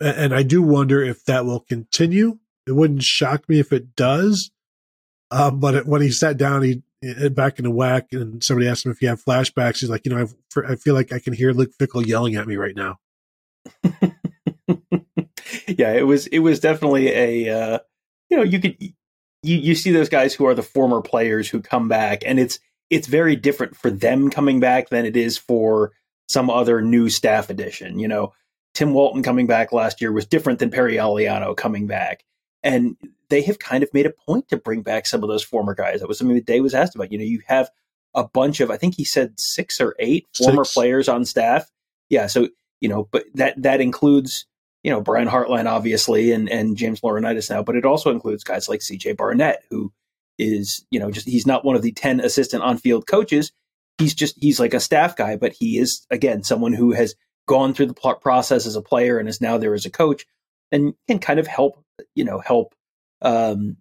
And I do wonder if that will continue. It wouldn't shock me if it does. Um, but when he sat down, he back in the WHAC, and somebody asked him if he had flashbacks. He's like, you know, I've, I feel like I can hear Luke Fickell yelling at me right now. yeah, it was it was definitely a uh, you know you could you you see those guys who are the former players who come back, and it's it's very different for them coming back than it is for some other new staff addition. You know, Tim Walton coming back last year was different than Perry Eliano coming back. And they have kind of made a point to bring back some of those former guys. That was something that Day was asked about. You know, you have a bunch of, I think he said six or eight former six. players on staff. Yeah. So, you know, but that, that includes, you know, Brian Hartline, obviously, and, and James Laurinaitis now, but it also includes guys like CJ Barnett, who is, you know, just, he's not one of the 10 assistant on field coaches. He's just, he's like a staff guy, but he is, again, someone who has gone through the process as a player and is now there as a coach and can kind of help you know help um,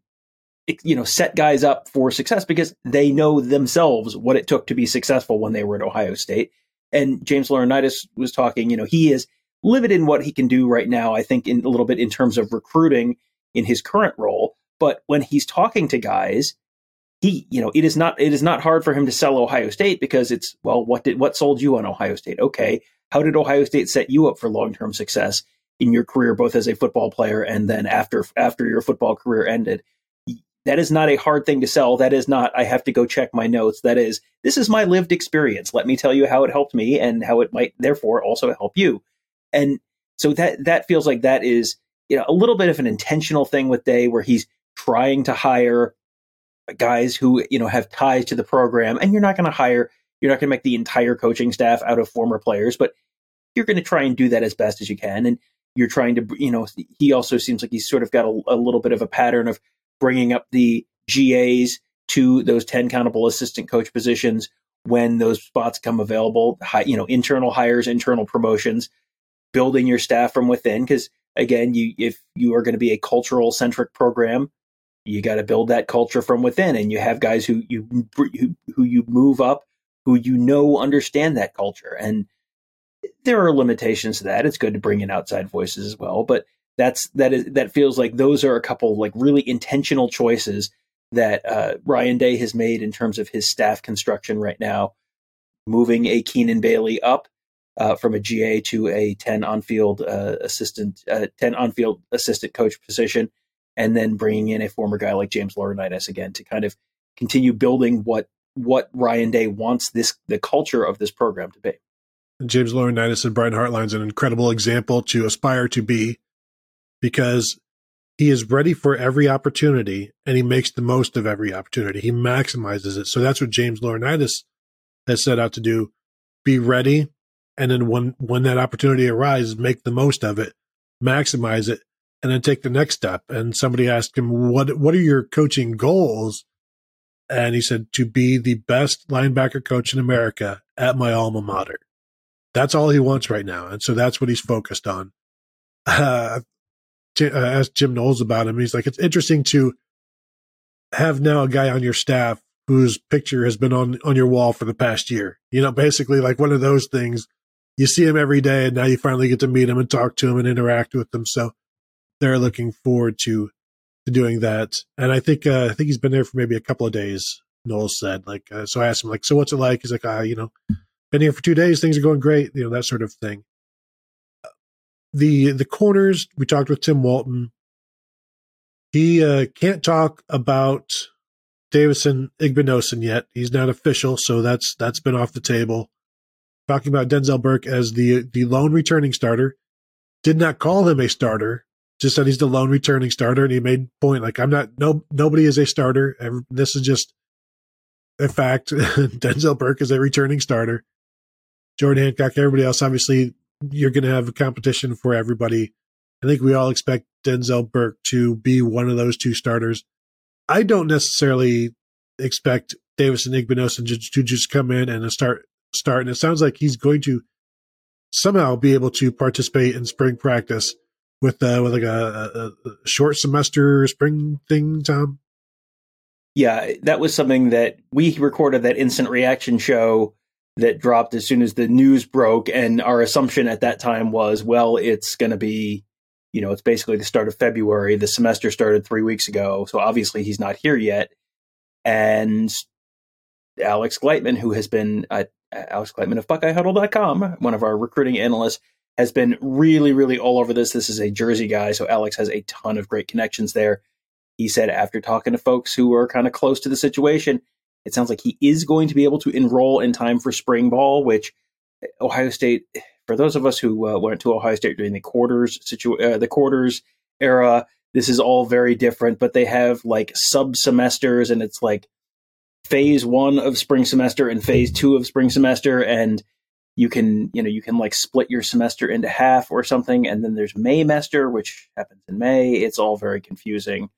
you know set guys up for success because they know themselves what it took to be successful when they were at Ohio State. And James Laurinaitis was talking, you know, he is limited in what he can do right now. I think in a little bit in terms of recruiting in his current role, but when he's talking to guys, he, you know, it is not it is not hard for him to sell Ohio State because it's well, what did what sold you on Ohio State? Okay, how did Ohio State set you up for long term success? in your career, both as a football player and then after after your football career ended. That is not a hard thing to sell. That is not I have to go check my notes. That is this is my lived experience. Let me tell you how it helped me and how it might therefore also help you. And so that that feels like that is you know a little bit of an intentional thing with Day where he's trying to hire guys who you know have ties to the program and you're not going to hire you're not going to make the entire coaching staff out of former players but you're going to try and do that as best as you can and you're trying to, you know, he also seems like he's sort of got a, a little bit of a pattern of bringing up the GAs to those 10 countable assistant coach positions when those spots come available, you know, internal hires, internal promotions, building your staff from within. Because again, you if you are going to be a cultural centric program, you got to build that culture from within, and you have guys who you who you move up, who you know understand that culture, and there are limitations to that. It's good to bring in outside voices as well, but that's that is that feels like those are a couple like really intentional choices that uh, Ryan Day has made in terms of his staff construction right now, moving a Keenan Bailey up uh, from a GA to a 10 on field uh, assistant, uh, 10 on field assistant coach position, and then bringing in a former guy like James Laurinaitis again to kind of continue building what what Ryan Day wants this the culture of this program to be. James Laurinaitis and Brian Hartline's an incredible example to aspire to be because he is ready for every opportunity and he makes the most of every opportunity. He maximizes it. So that's what James Laurinaitis has set out to do. Be ready. And then when, when that opportunity arises, make the most of it, maximize it, and then take the next step. And somebody asked him, what, what are your coaching goals? And he said, to be the best linebacker coach in America at my alma mater. That's all he wants right now. And so that's what he's focused on. Uh, uh, asked Jim Knowles about him. He's like, it's interesting to have now a guy on your staff whose picture has been on on your wall for the past year. You know, basically like one of those things. You see him every day, and now you finally get to meet him and talk to him and interact with him. So they're looking forward to to doing that. And I think uh, I think he's been there for maybe a couple of days. Knowles said, like, uh, so I asked him, like, so what's it like? He's like, ah, you know, been here for two days, things are going great, you know, that sort of thing the the corners we talked with Tim Walton. He uh, can't talk about Davison Igbinosun yet. He's not official, so that's that's been off the table. Talking about Denzel Burke as the the lone returning starter. Did not call him a starter. Just said he's the lone returning starter, and he made point like I'm not. No, nobody is a starter. And this is just a fact. Denzel Burke is a returning starter. Jordan Hancock, everybody else, obviously you're going to have a competition for everybody. I think we all expect Denzel Burke to be one of those two starters. I don't necessarily expect Davison and to, to just come in and start start. And it sounds like he's going to somehow be able to participate in spring practice with uh, with like a, a, short semester spring thing, Tom. Yeah, that was something that we recorded that instant reaction show that dropped as soon as the news broke. And our assumption at that time was, well, it's going to be, you know, it's basically the start of February. The semester started three weeks ago. So obviously he's not here yet. And Alex Gleitman, who has been at Alex Gleitman of BuckeyeHuddle.com, one of our recruiting analysts, has been really, really all over this. This is a Jersey guy. So Alex has a ton of great connections there. He said after talking to folks who are kind of close to the situation, it sounds like he is going to be able to enroll in time for spring ball, which Ohio State, for those of us who uh, went to Ohio State during the quarters situ- uh, the quarters era, this is all very different. But they have like sub semesters, and it's like phase one of spring semester and phase two of spring semester, and you can you know you can like split your semester into half or something, and then there's Maymester, which happens in May. It's all very confusing.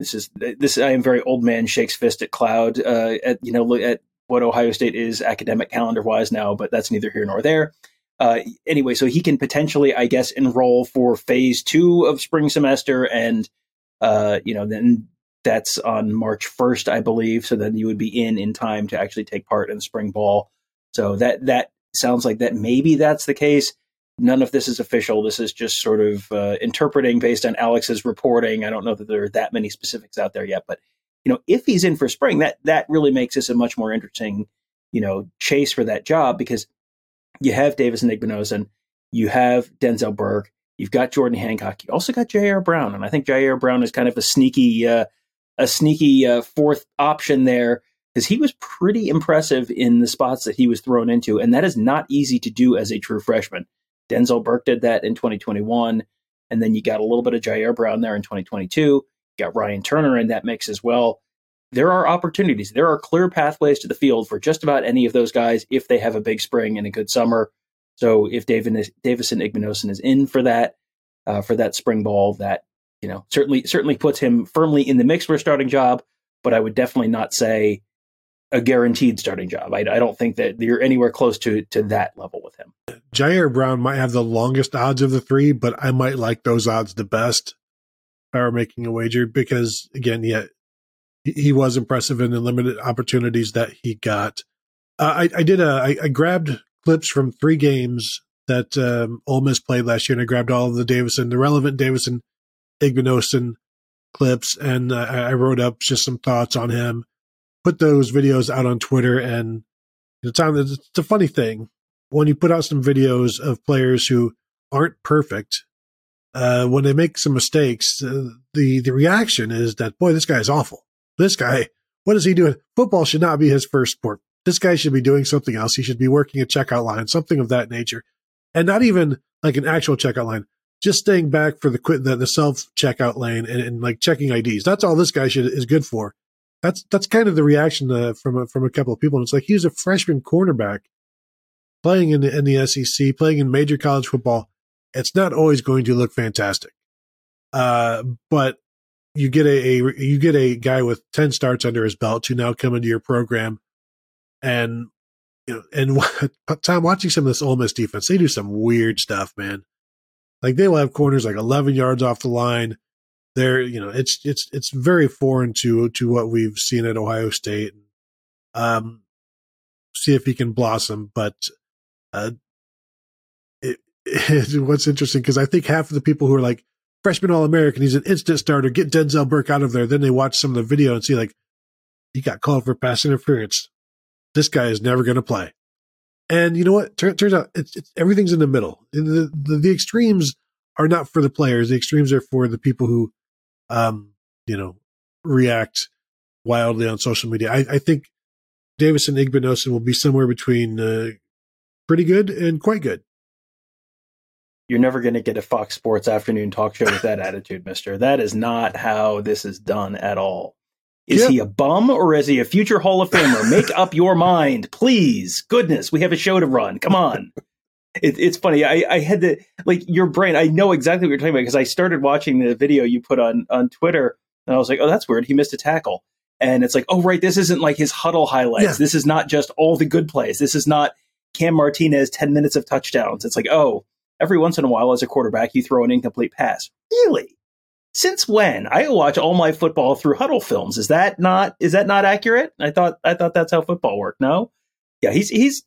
This is this. I am very old man shakes fist at cloud. Uh, at you know at what Ohio State is academic calendar wise now, but that's neither here nor there. Uh, anyway, so he can potentially, I guess, enroll for phase two of spring semester, and uh, you know then that's on March first, I believe. So then you would be in in time to actually take part in spring ball. So that that sounds like that maybe that's the case none of this is official. This is just sort of uh, interpreting based on Alex's reporting. I don't know that there are that many specifics out there yet, but you know, if he's in for spring, that that really makes this a much more interesting, you know, chase for that job because you have Davison Igbinosun, you have Denzel Burke, you've got Jordan Hancock, you also got Jyaire Brown, and I think Jyaire Brown is kind of a sneaky, uh, a sneaky uh, fourth option there because he was pretty impressive in the spots that he was thrown into, and that is not easy to do as a true freshman. Denzel Burke did that in 2021. And then you got a little bit of Jyaire Brown there in 2022. You got Ryan Turner in that mix as well. There are opportunities. There are clear pathways to the field for just about any of those guys if they have a big spring and a good summer. So if David, Davison Igbinosun is in for that, uh, for that spring ball, that you know certainly certainly puts him firmly in the mix for a starting job. But I would definitely not say a guaranteed starting job. I, I, don't think that you're anywhere close to to that level with him. Jyaire Brown might have the longest odds of the three, but I might like those odds the best if I were making a wager because again, yeah, he was impressive in the limited opportunities that he got. Uh, I, I, did a I, I grabbed clips from three games that um, Ole Miss played last year, and I grabbed all of the Davison, the relevant Davison Igbinosun clips, and uh, I wrote up just some thoughts on him. Put those videos out on Twitter, and the time it's a funny thing when you put out some videos of players who aren't perfect. Uh, when they make some mistakes, uh, the the reaction is that boy, this guy is awful. This guy, what is he doing? Football should not be his first sport. This guy should be doing something else. He should be working a checkout line, something of that nature, and not even like an actual checkout line just staying back for the the, the self checkout lane and, and, like checking IDs. That's all this guy should is good for. That's that's kind of the reaction uh, from a, from a couple of people. And it's like he's a freshman cornerback playing in the in the SEC, playing in major college football. It's not always going to look fantastic, uh, but you get a, a you get a guy with ten starts under his belt to now come into your program, and you know, and Tom watching some of this Ole Miss defense, they do some weird stuff, man. Like they will have corners like 11 yards off the line. They're, you know, it's it's it's very foreign to to what we've seen at Ohio State. Um, see if he can blossom, but uh, it, it what's interesting because I think half of the people who are like freshman All American, he's an instant starter. Get Denzel Burke out of there. Then they watch some of the video and see like he got called for pass interference. This guy is never going to play. And you know what? Tur- turns out it's, it's, everything's in the middle. The, the, the extremes are not for the players. The extremes are for the people who, um, you know, react wildly on social media. I, I think Davison Igbinosun will be somewhere between uh, pretty good and quite good. You're never going to get a Fox Sports afternoon talk show with that attitude, Mister. That is not how this is done at all. Is yep. he a bum or is he a future Hall of Famer? Make up your mind, please. Goodness, we have a show to run. Come on. It, it's funny. I, I, had to like your brain. I know exactly what you're talking about because I started watching the video you put on on Twitter, and I was like, "Oh, that's weird. He missed a tackle." And it's like, "Oh, right. This isn't like his Hudl highlights. Yeah. This is not just all the good plays. This is not Cam Martinez ten minutes of touchdowns. It's like, oh, every once in a while as a quarterback, you throw an incomplete pass. Really? Since when? I watch all my football through Hudl films. Is that not is that not accurate? I thought I thought that's how football worked. No? Yeah, he's he's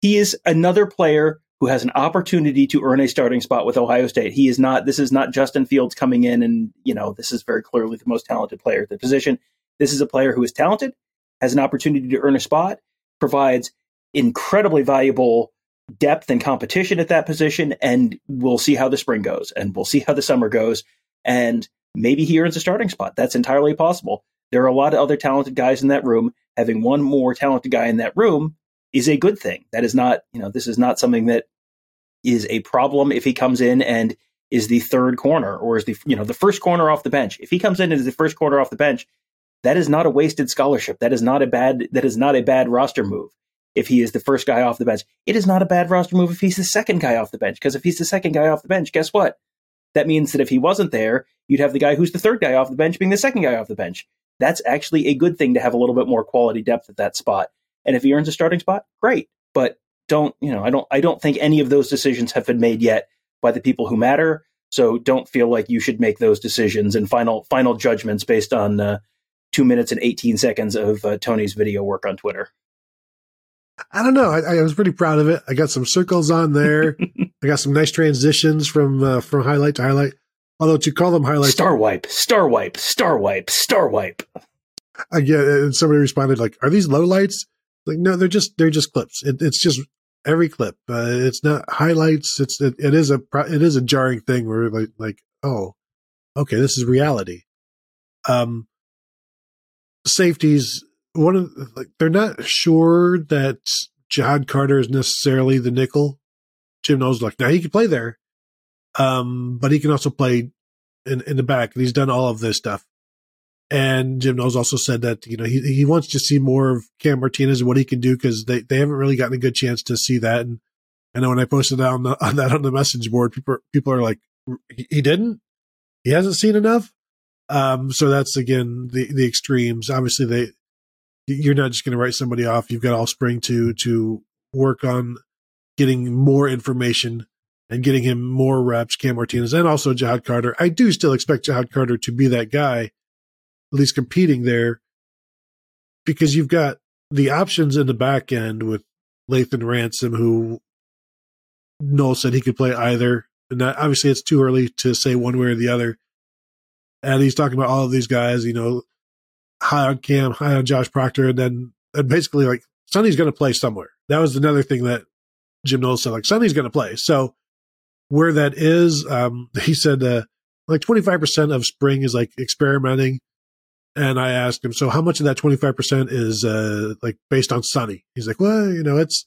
he is another player who has an opportunity to earn a starting spot with Ohio State. He is not this is not Justin Fields coming in and, you know, this is very clearly the most talented player at the position. This is a player who is talented, has an opportunity to earn a spot, provides incredibly valuable depth and competition at that position and we'll see how the spring goes and we'll see how the summer goes and maybe he earns a starting spot. That's entirely possible. There are a lot of other talented guys in that room. Having one more talented guy in that room is a good thing. That is not, you know, this is not something that is a problem if he comes in and is the third corner or is the, you know, the first corner off the bench. If he comes in as the first corner off the bench, that is not a wasted scholarship. That is not a bad, that is not a bad roster move. If he is the first guy off the bench, it is not a bad roster move if he's the second guy off the bench. Because if he's the second guy off the bench, guess what? That means that if he wasn't there, you'd have the guy who's the third guy off the bench being the second guy off the bench. That's actually a good thing to have a little bit more quality depth at that spot. And if he earns a starting spot, great. But don't, you know, I don't I don't think any of those decisions have been made yet by the people who matter. So don't feel like you should make those decisions and final final judgments based on uh, two minutes and 18 seconds of uh, Tony's video work on Twitter. I don't know. I, I, was pretty proud of it. I got some circles on there. I got some nice transitions from uh, from highlight to highlight. Although to call them highlights, star wipe, star wipe, star wipe, star wipe. I get. And somebody responded like, "Are these low lights?" Like, no, they're just they're just clips. It, it's just every clip. Uh, it's not highlights. It's it, it is a it is a jarring thing where like like oh, okay, this is reality. Um, safeties one of like they're not sure that Ja'Had Carter is necessarily the nickel. Jim Knowles like now he can play there, um, but he can also play in in the back. And he's done all of this stuff. And Jim Knowles also said that you know he he wants to see more of Cam Martinez and what he can do because they, they haven't really gotten a good chance to see that. And I know when I posted that on, the, on that on the message board, people people are like, he didn't, he hasn't seen enough. Um, so that's again the the extremes. Obviously, they you're not just going to write somebody off. You've got all spring to to work on getting more information and getting him more reps, Cam Martinez, and also Ja'Had Carter. I do still expect Ja'Had Carter to be that guy, at least competing there, because you've got the options in the back end with Lathan Ransom, who Knowles said he could play either. And that, obviously, it's too early to say one way or the other. And he's talking about all of these guys, you know, high on Cam, high on Josh Proctor, and then and basically like Sonny's going to play somewhere. That was another thing that Jim Knowles said, like Sonny's going to play. So where that is, um, he said uh, like 25% of spring is like experimenting. And I asked him, so how much of that 25% is uh, like based on Sonny? He's like, well, you know, it's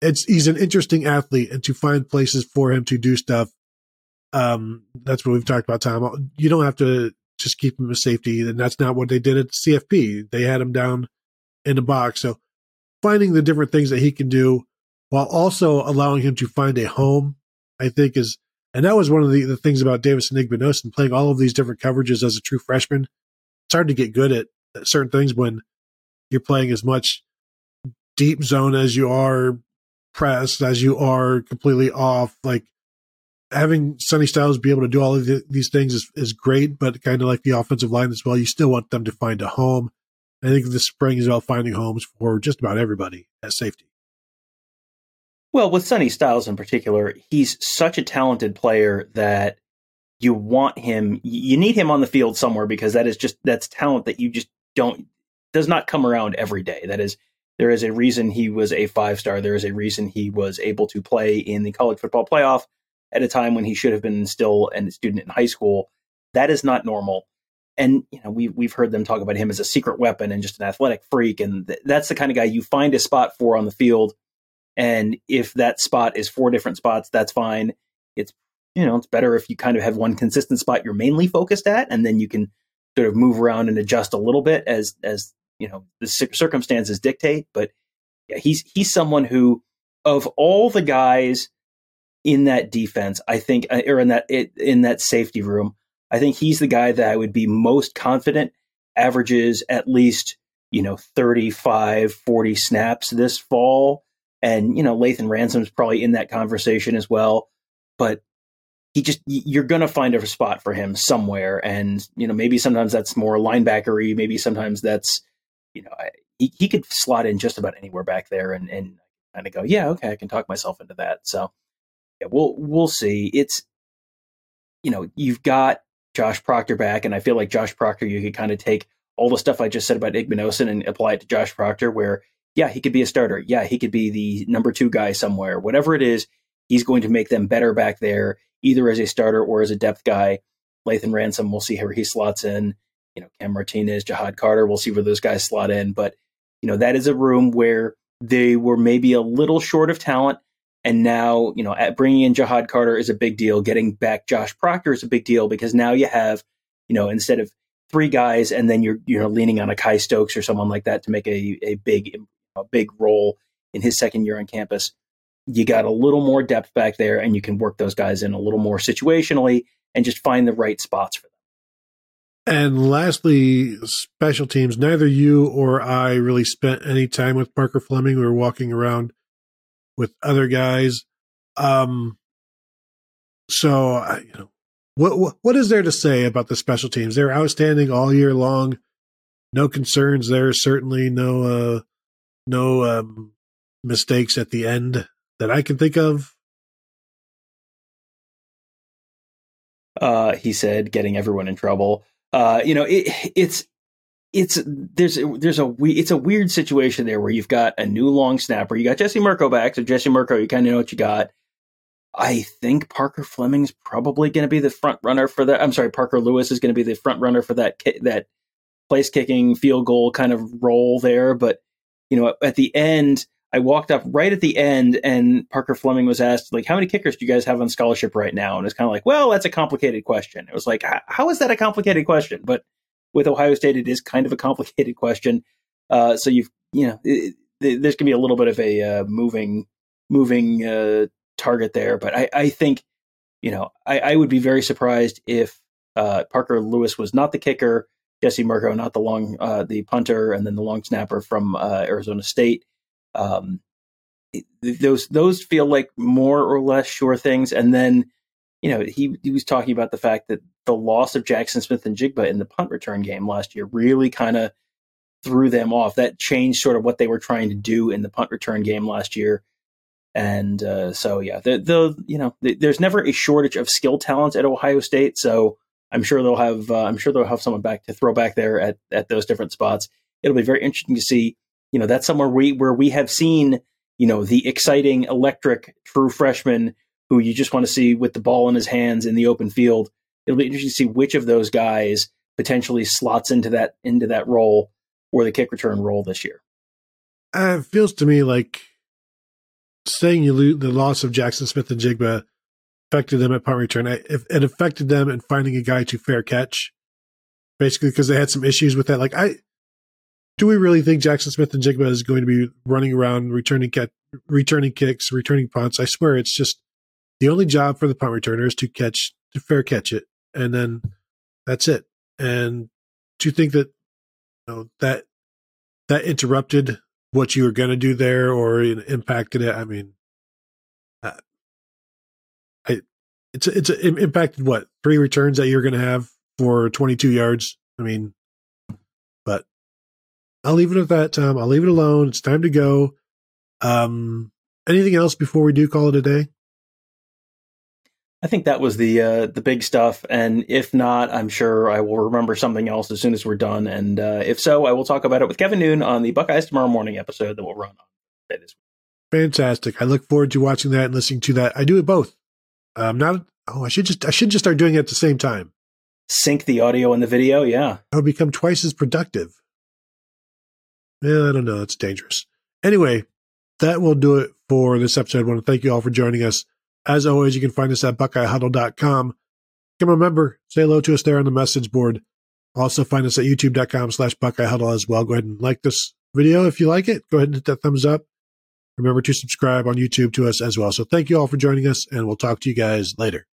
it's he's an interesting athlete, and to find places for him to do stuff, um, that's what we've talked about. Tom, you don't have to just keep him a safety, and that's not what they did at CFP. They had him down in the box. So finding the different things that he can do while also allowing him to find a home, I think is, and that was one of the, the things about Davison Igbinosun playing all of these different coverages as a true freshman. It's hard to get good at certain things when you're playing as much deep zone as you are pressed, as you are completely off. Like having Sonny Styles be able to do all of the, these things is, is great, but kind of like the offensive line as well, you still want them to find a home. I think the spring is about finding homes for just about everybody at safety. Well, with Sonny Styles in particular, he's such a talented player that you want him, you need him on the field somewhere because that is just, that's talent that you just don't, does not come around every day. That is, there is a reason he was a five star. There is a reason he was able to play in the college football playoff at a time when he should have been still a student in high school. That is not normal. And you know we've we've heard them talk about him as a secret weapon and just an athletic freak, and th- that's the kind of guy you find a spot for on the field. And if that spot is four different spots, that's fine. It's you know it's better if you kind of have one consistent spot you're mainly focused at, and then you can sort of move around and adjust a little bit as as you know the circumstances dictate. But yeah, he's he's someone who of all the guys in that defense, I think, uh, or in that in that safety room, I think he's the guy that I would be most confident averages at least you know 35 40 snaps this fall and you know Lathan Ransom's probably in that conversation as well but he just you're going to find a spot for him somewhere. And you know maybe sometimes that's more linebackery maybe sometimes that's you know he, he could slot in just about anywhere back there and and kind of go yeah okay I can talk myself into that. So yeah, we'll we'll see. It's you know you've got Josh Proctor back, and I feel like Josh Proctor you could kind of take all the stuff I just said about Igbinosun and apply it to Josh Proctor, where yeah he could be a starter, yeah he could be the number two guy somewhere, whatever it is, he's going to make them better back there, either as a starter or as a depth guy. Lathan Ransom, we'll see where he slots in. You know, Cam Martinez, Ja'Had Carter, we'll see where those guys slot in. But you know, that is a room where they were maybe a little short of talent and now, you know, bringing in Ja'Had Carter is a big deal. Getting back Josh Proctor is a big deal because now you have, you know, instead of three guys and then you're you know leaning on a Kye Stokes or someone like that to make a a big a big role in his second year on campus. You got a little more depth back there, and you can work those guys in a little more situationally and just find the right spots for them. And lastly, special teams. Neither you or I really spent any time with Parker Fleming. We were walking around with other guys. Um, so you know, what, what what is there to say about the special teams? They're outstanding all year long. No concerns there. Certainly no uh, no um, mistakes at the end that I can think of. Uh, he said, getting everyone in trouble. Uh, you know, it, it's it's there's there's a it's a weird situation there where you've got a new long snapper. You got Jesse Mirco back, so Jesse Mirco, you kind of know what you got. I think Parker Fleming's probably going to be the front runner for that. I'm sorry, Parker Lewis is going to be the front runner for that that place kicking field goal kind of role there. But you know, at the end, I walked up right at the end, and Parker Fleming was asked, like, how many kickers do you guys have on scholarship right now? And it's kind of like, well, that's a complicated question. It was like, how is that a complicated question? But with Ohio State, it is kind of a complicated question. Uh, so you've you know it, it, there's going to be a little bit of a uh, moving moving uh, target there, but I, I think you know I, I, would be very surprised if uh, Parker Lewis was not the kicker, Jesse Mirco not the long uh, the punter, and then the long snapper from uh, Arizona State. Um, those those feel like more or less sure things, and then you know, he he was talking about the fact that the loss of Jackson Smith-Njigba in the punt return game last year really kind of threw them off. That changed sort of what they were trying to do in the punt return game last year. And uh, so, yeah, the, the you know, the, there's never a shortage of skill talent at Ohio State. So I'm sure they'll have uh, I'm sure they'll have someone back to throw back there at at those different spots. It'll be very interesting to see. You know, that's somewhere we where we have seen you know the exciting, electric, true freshman who you just want to see with the ball in his hands in the open field. It'll be interesting to see which of those guys potentially slots into that into that role or the kick return role this year. Uh, it feels to me like saying you lose the loss of Jackson Smith-Njigba affected them at punt return. It affected them in finding a guy to fair catch, basically because they had some issues with that. Like, I do we really think Jaxon Smith-Njigba is going to be running around returning returning kicks, returning punts? I swear, it's just the only job for the punt returner is to catch to fair catch it, and then that's it. And you think that you know that that interrupted what you were going to do there or impacted it? I mean, uh, I it's it's it impacted what three returns that you're going to have for 22 yards. I mean, I'll leave it at that. Tom, I'll leave it alone. It's time to go. Um, anything else before we do call it a day? I think that was the uh, the big stuff, and if not, I'm sure I will remember something else as soon as we're done. And uh, if so, I will talk about it with Kevin Noon on the Buckeyes tomorrow morning episode that will run on this week. Fantastic! I look forward to watching that and listening to that. I do it both. Um, not oh, I should just I should just start doing it at the same time. Sync the audio and the video. Yeah, I'll become twice as productive. I don't know. It's dangerous. Anyway, that will do it for this episode. I want to thank you all for joining us. As always, you can find us at buckeyehuddle.com. Come remember, say hello to us there on the message board. Also find us at youtube.com slash buckeyehuddle as well. Go ahead and like this video if you like it. Go ahead and hit that thumbs up. Remember to subscribe on YouTube to us as well. So thank you all for joining us, and we'll talk to you guys later.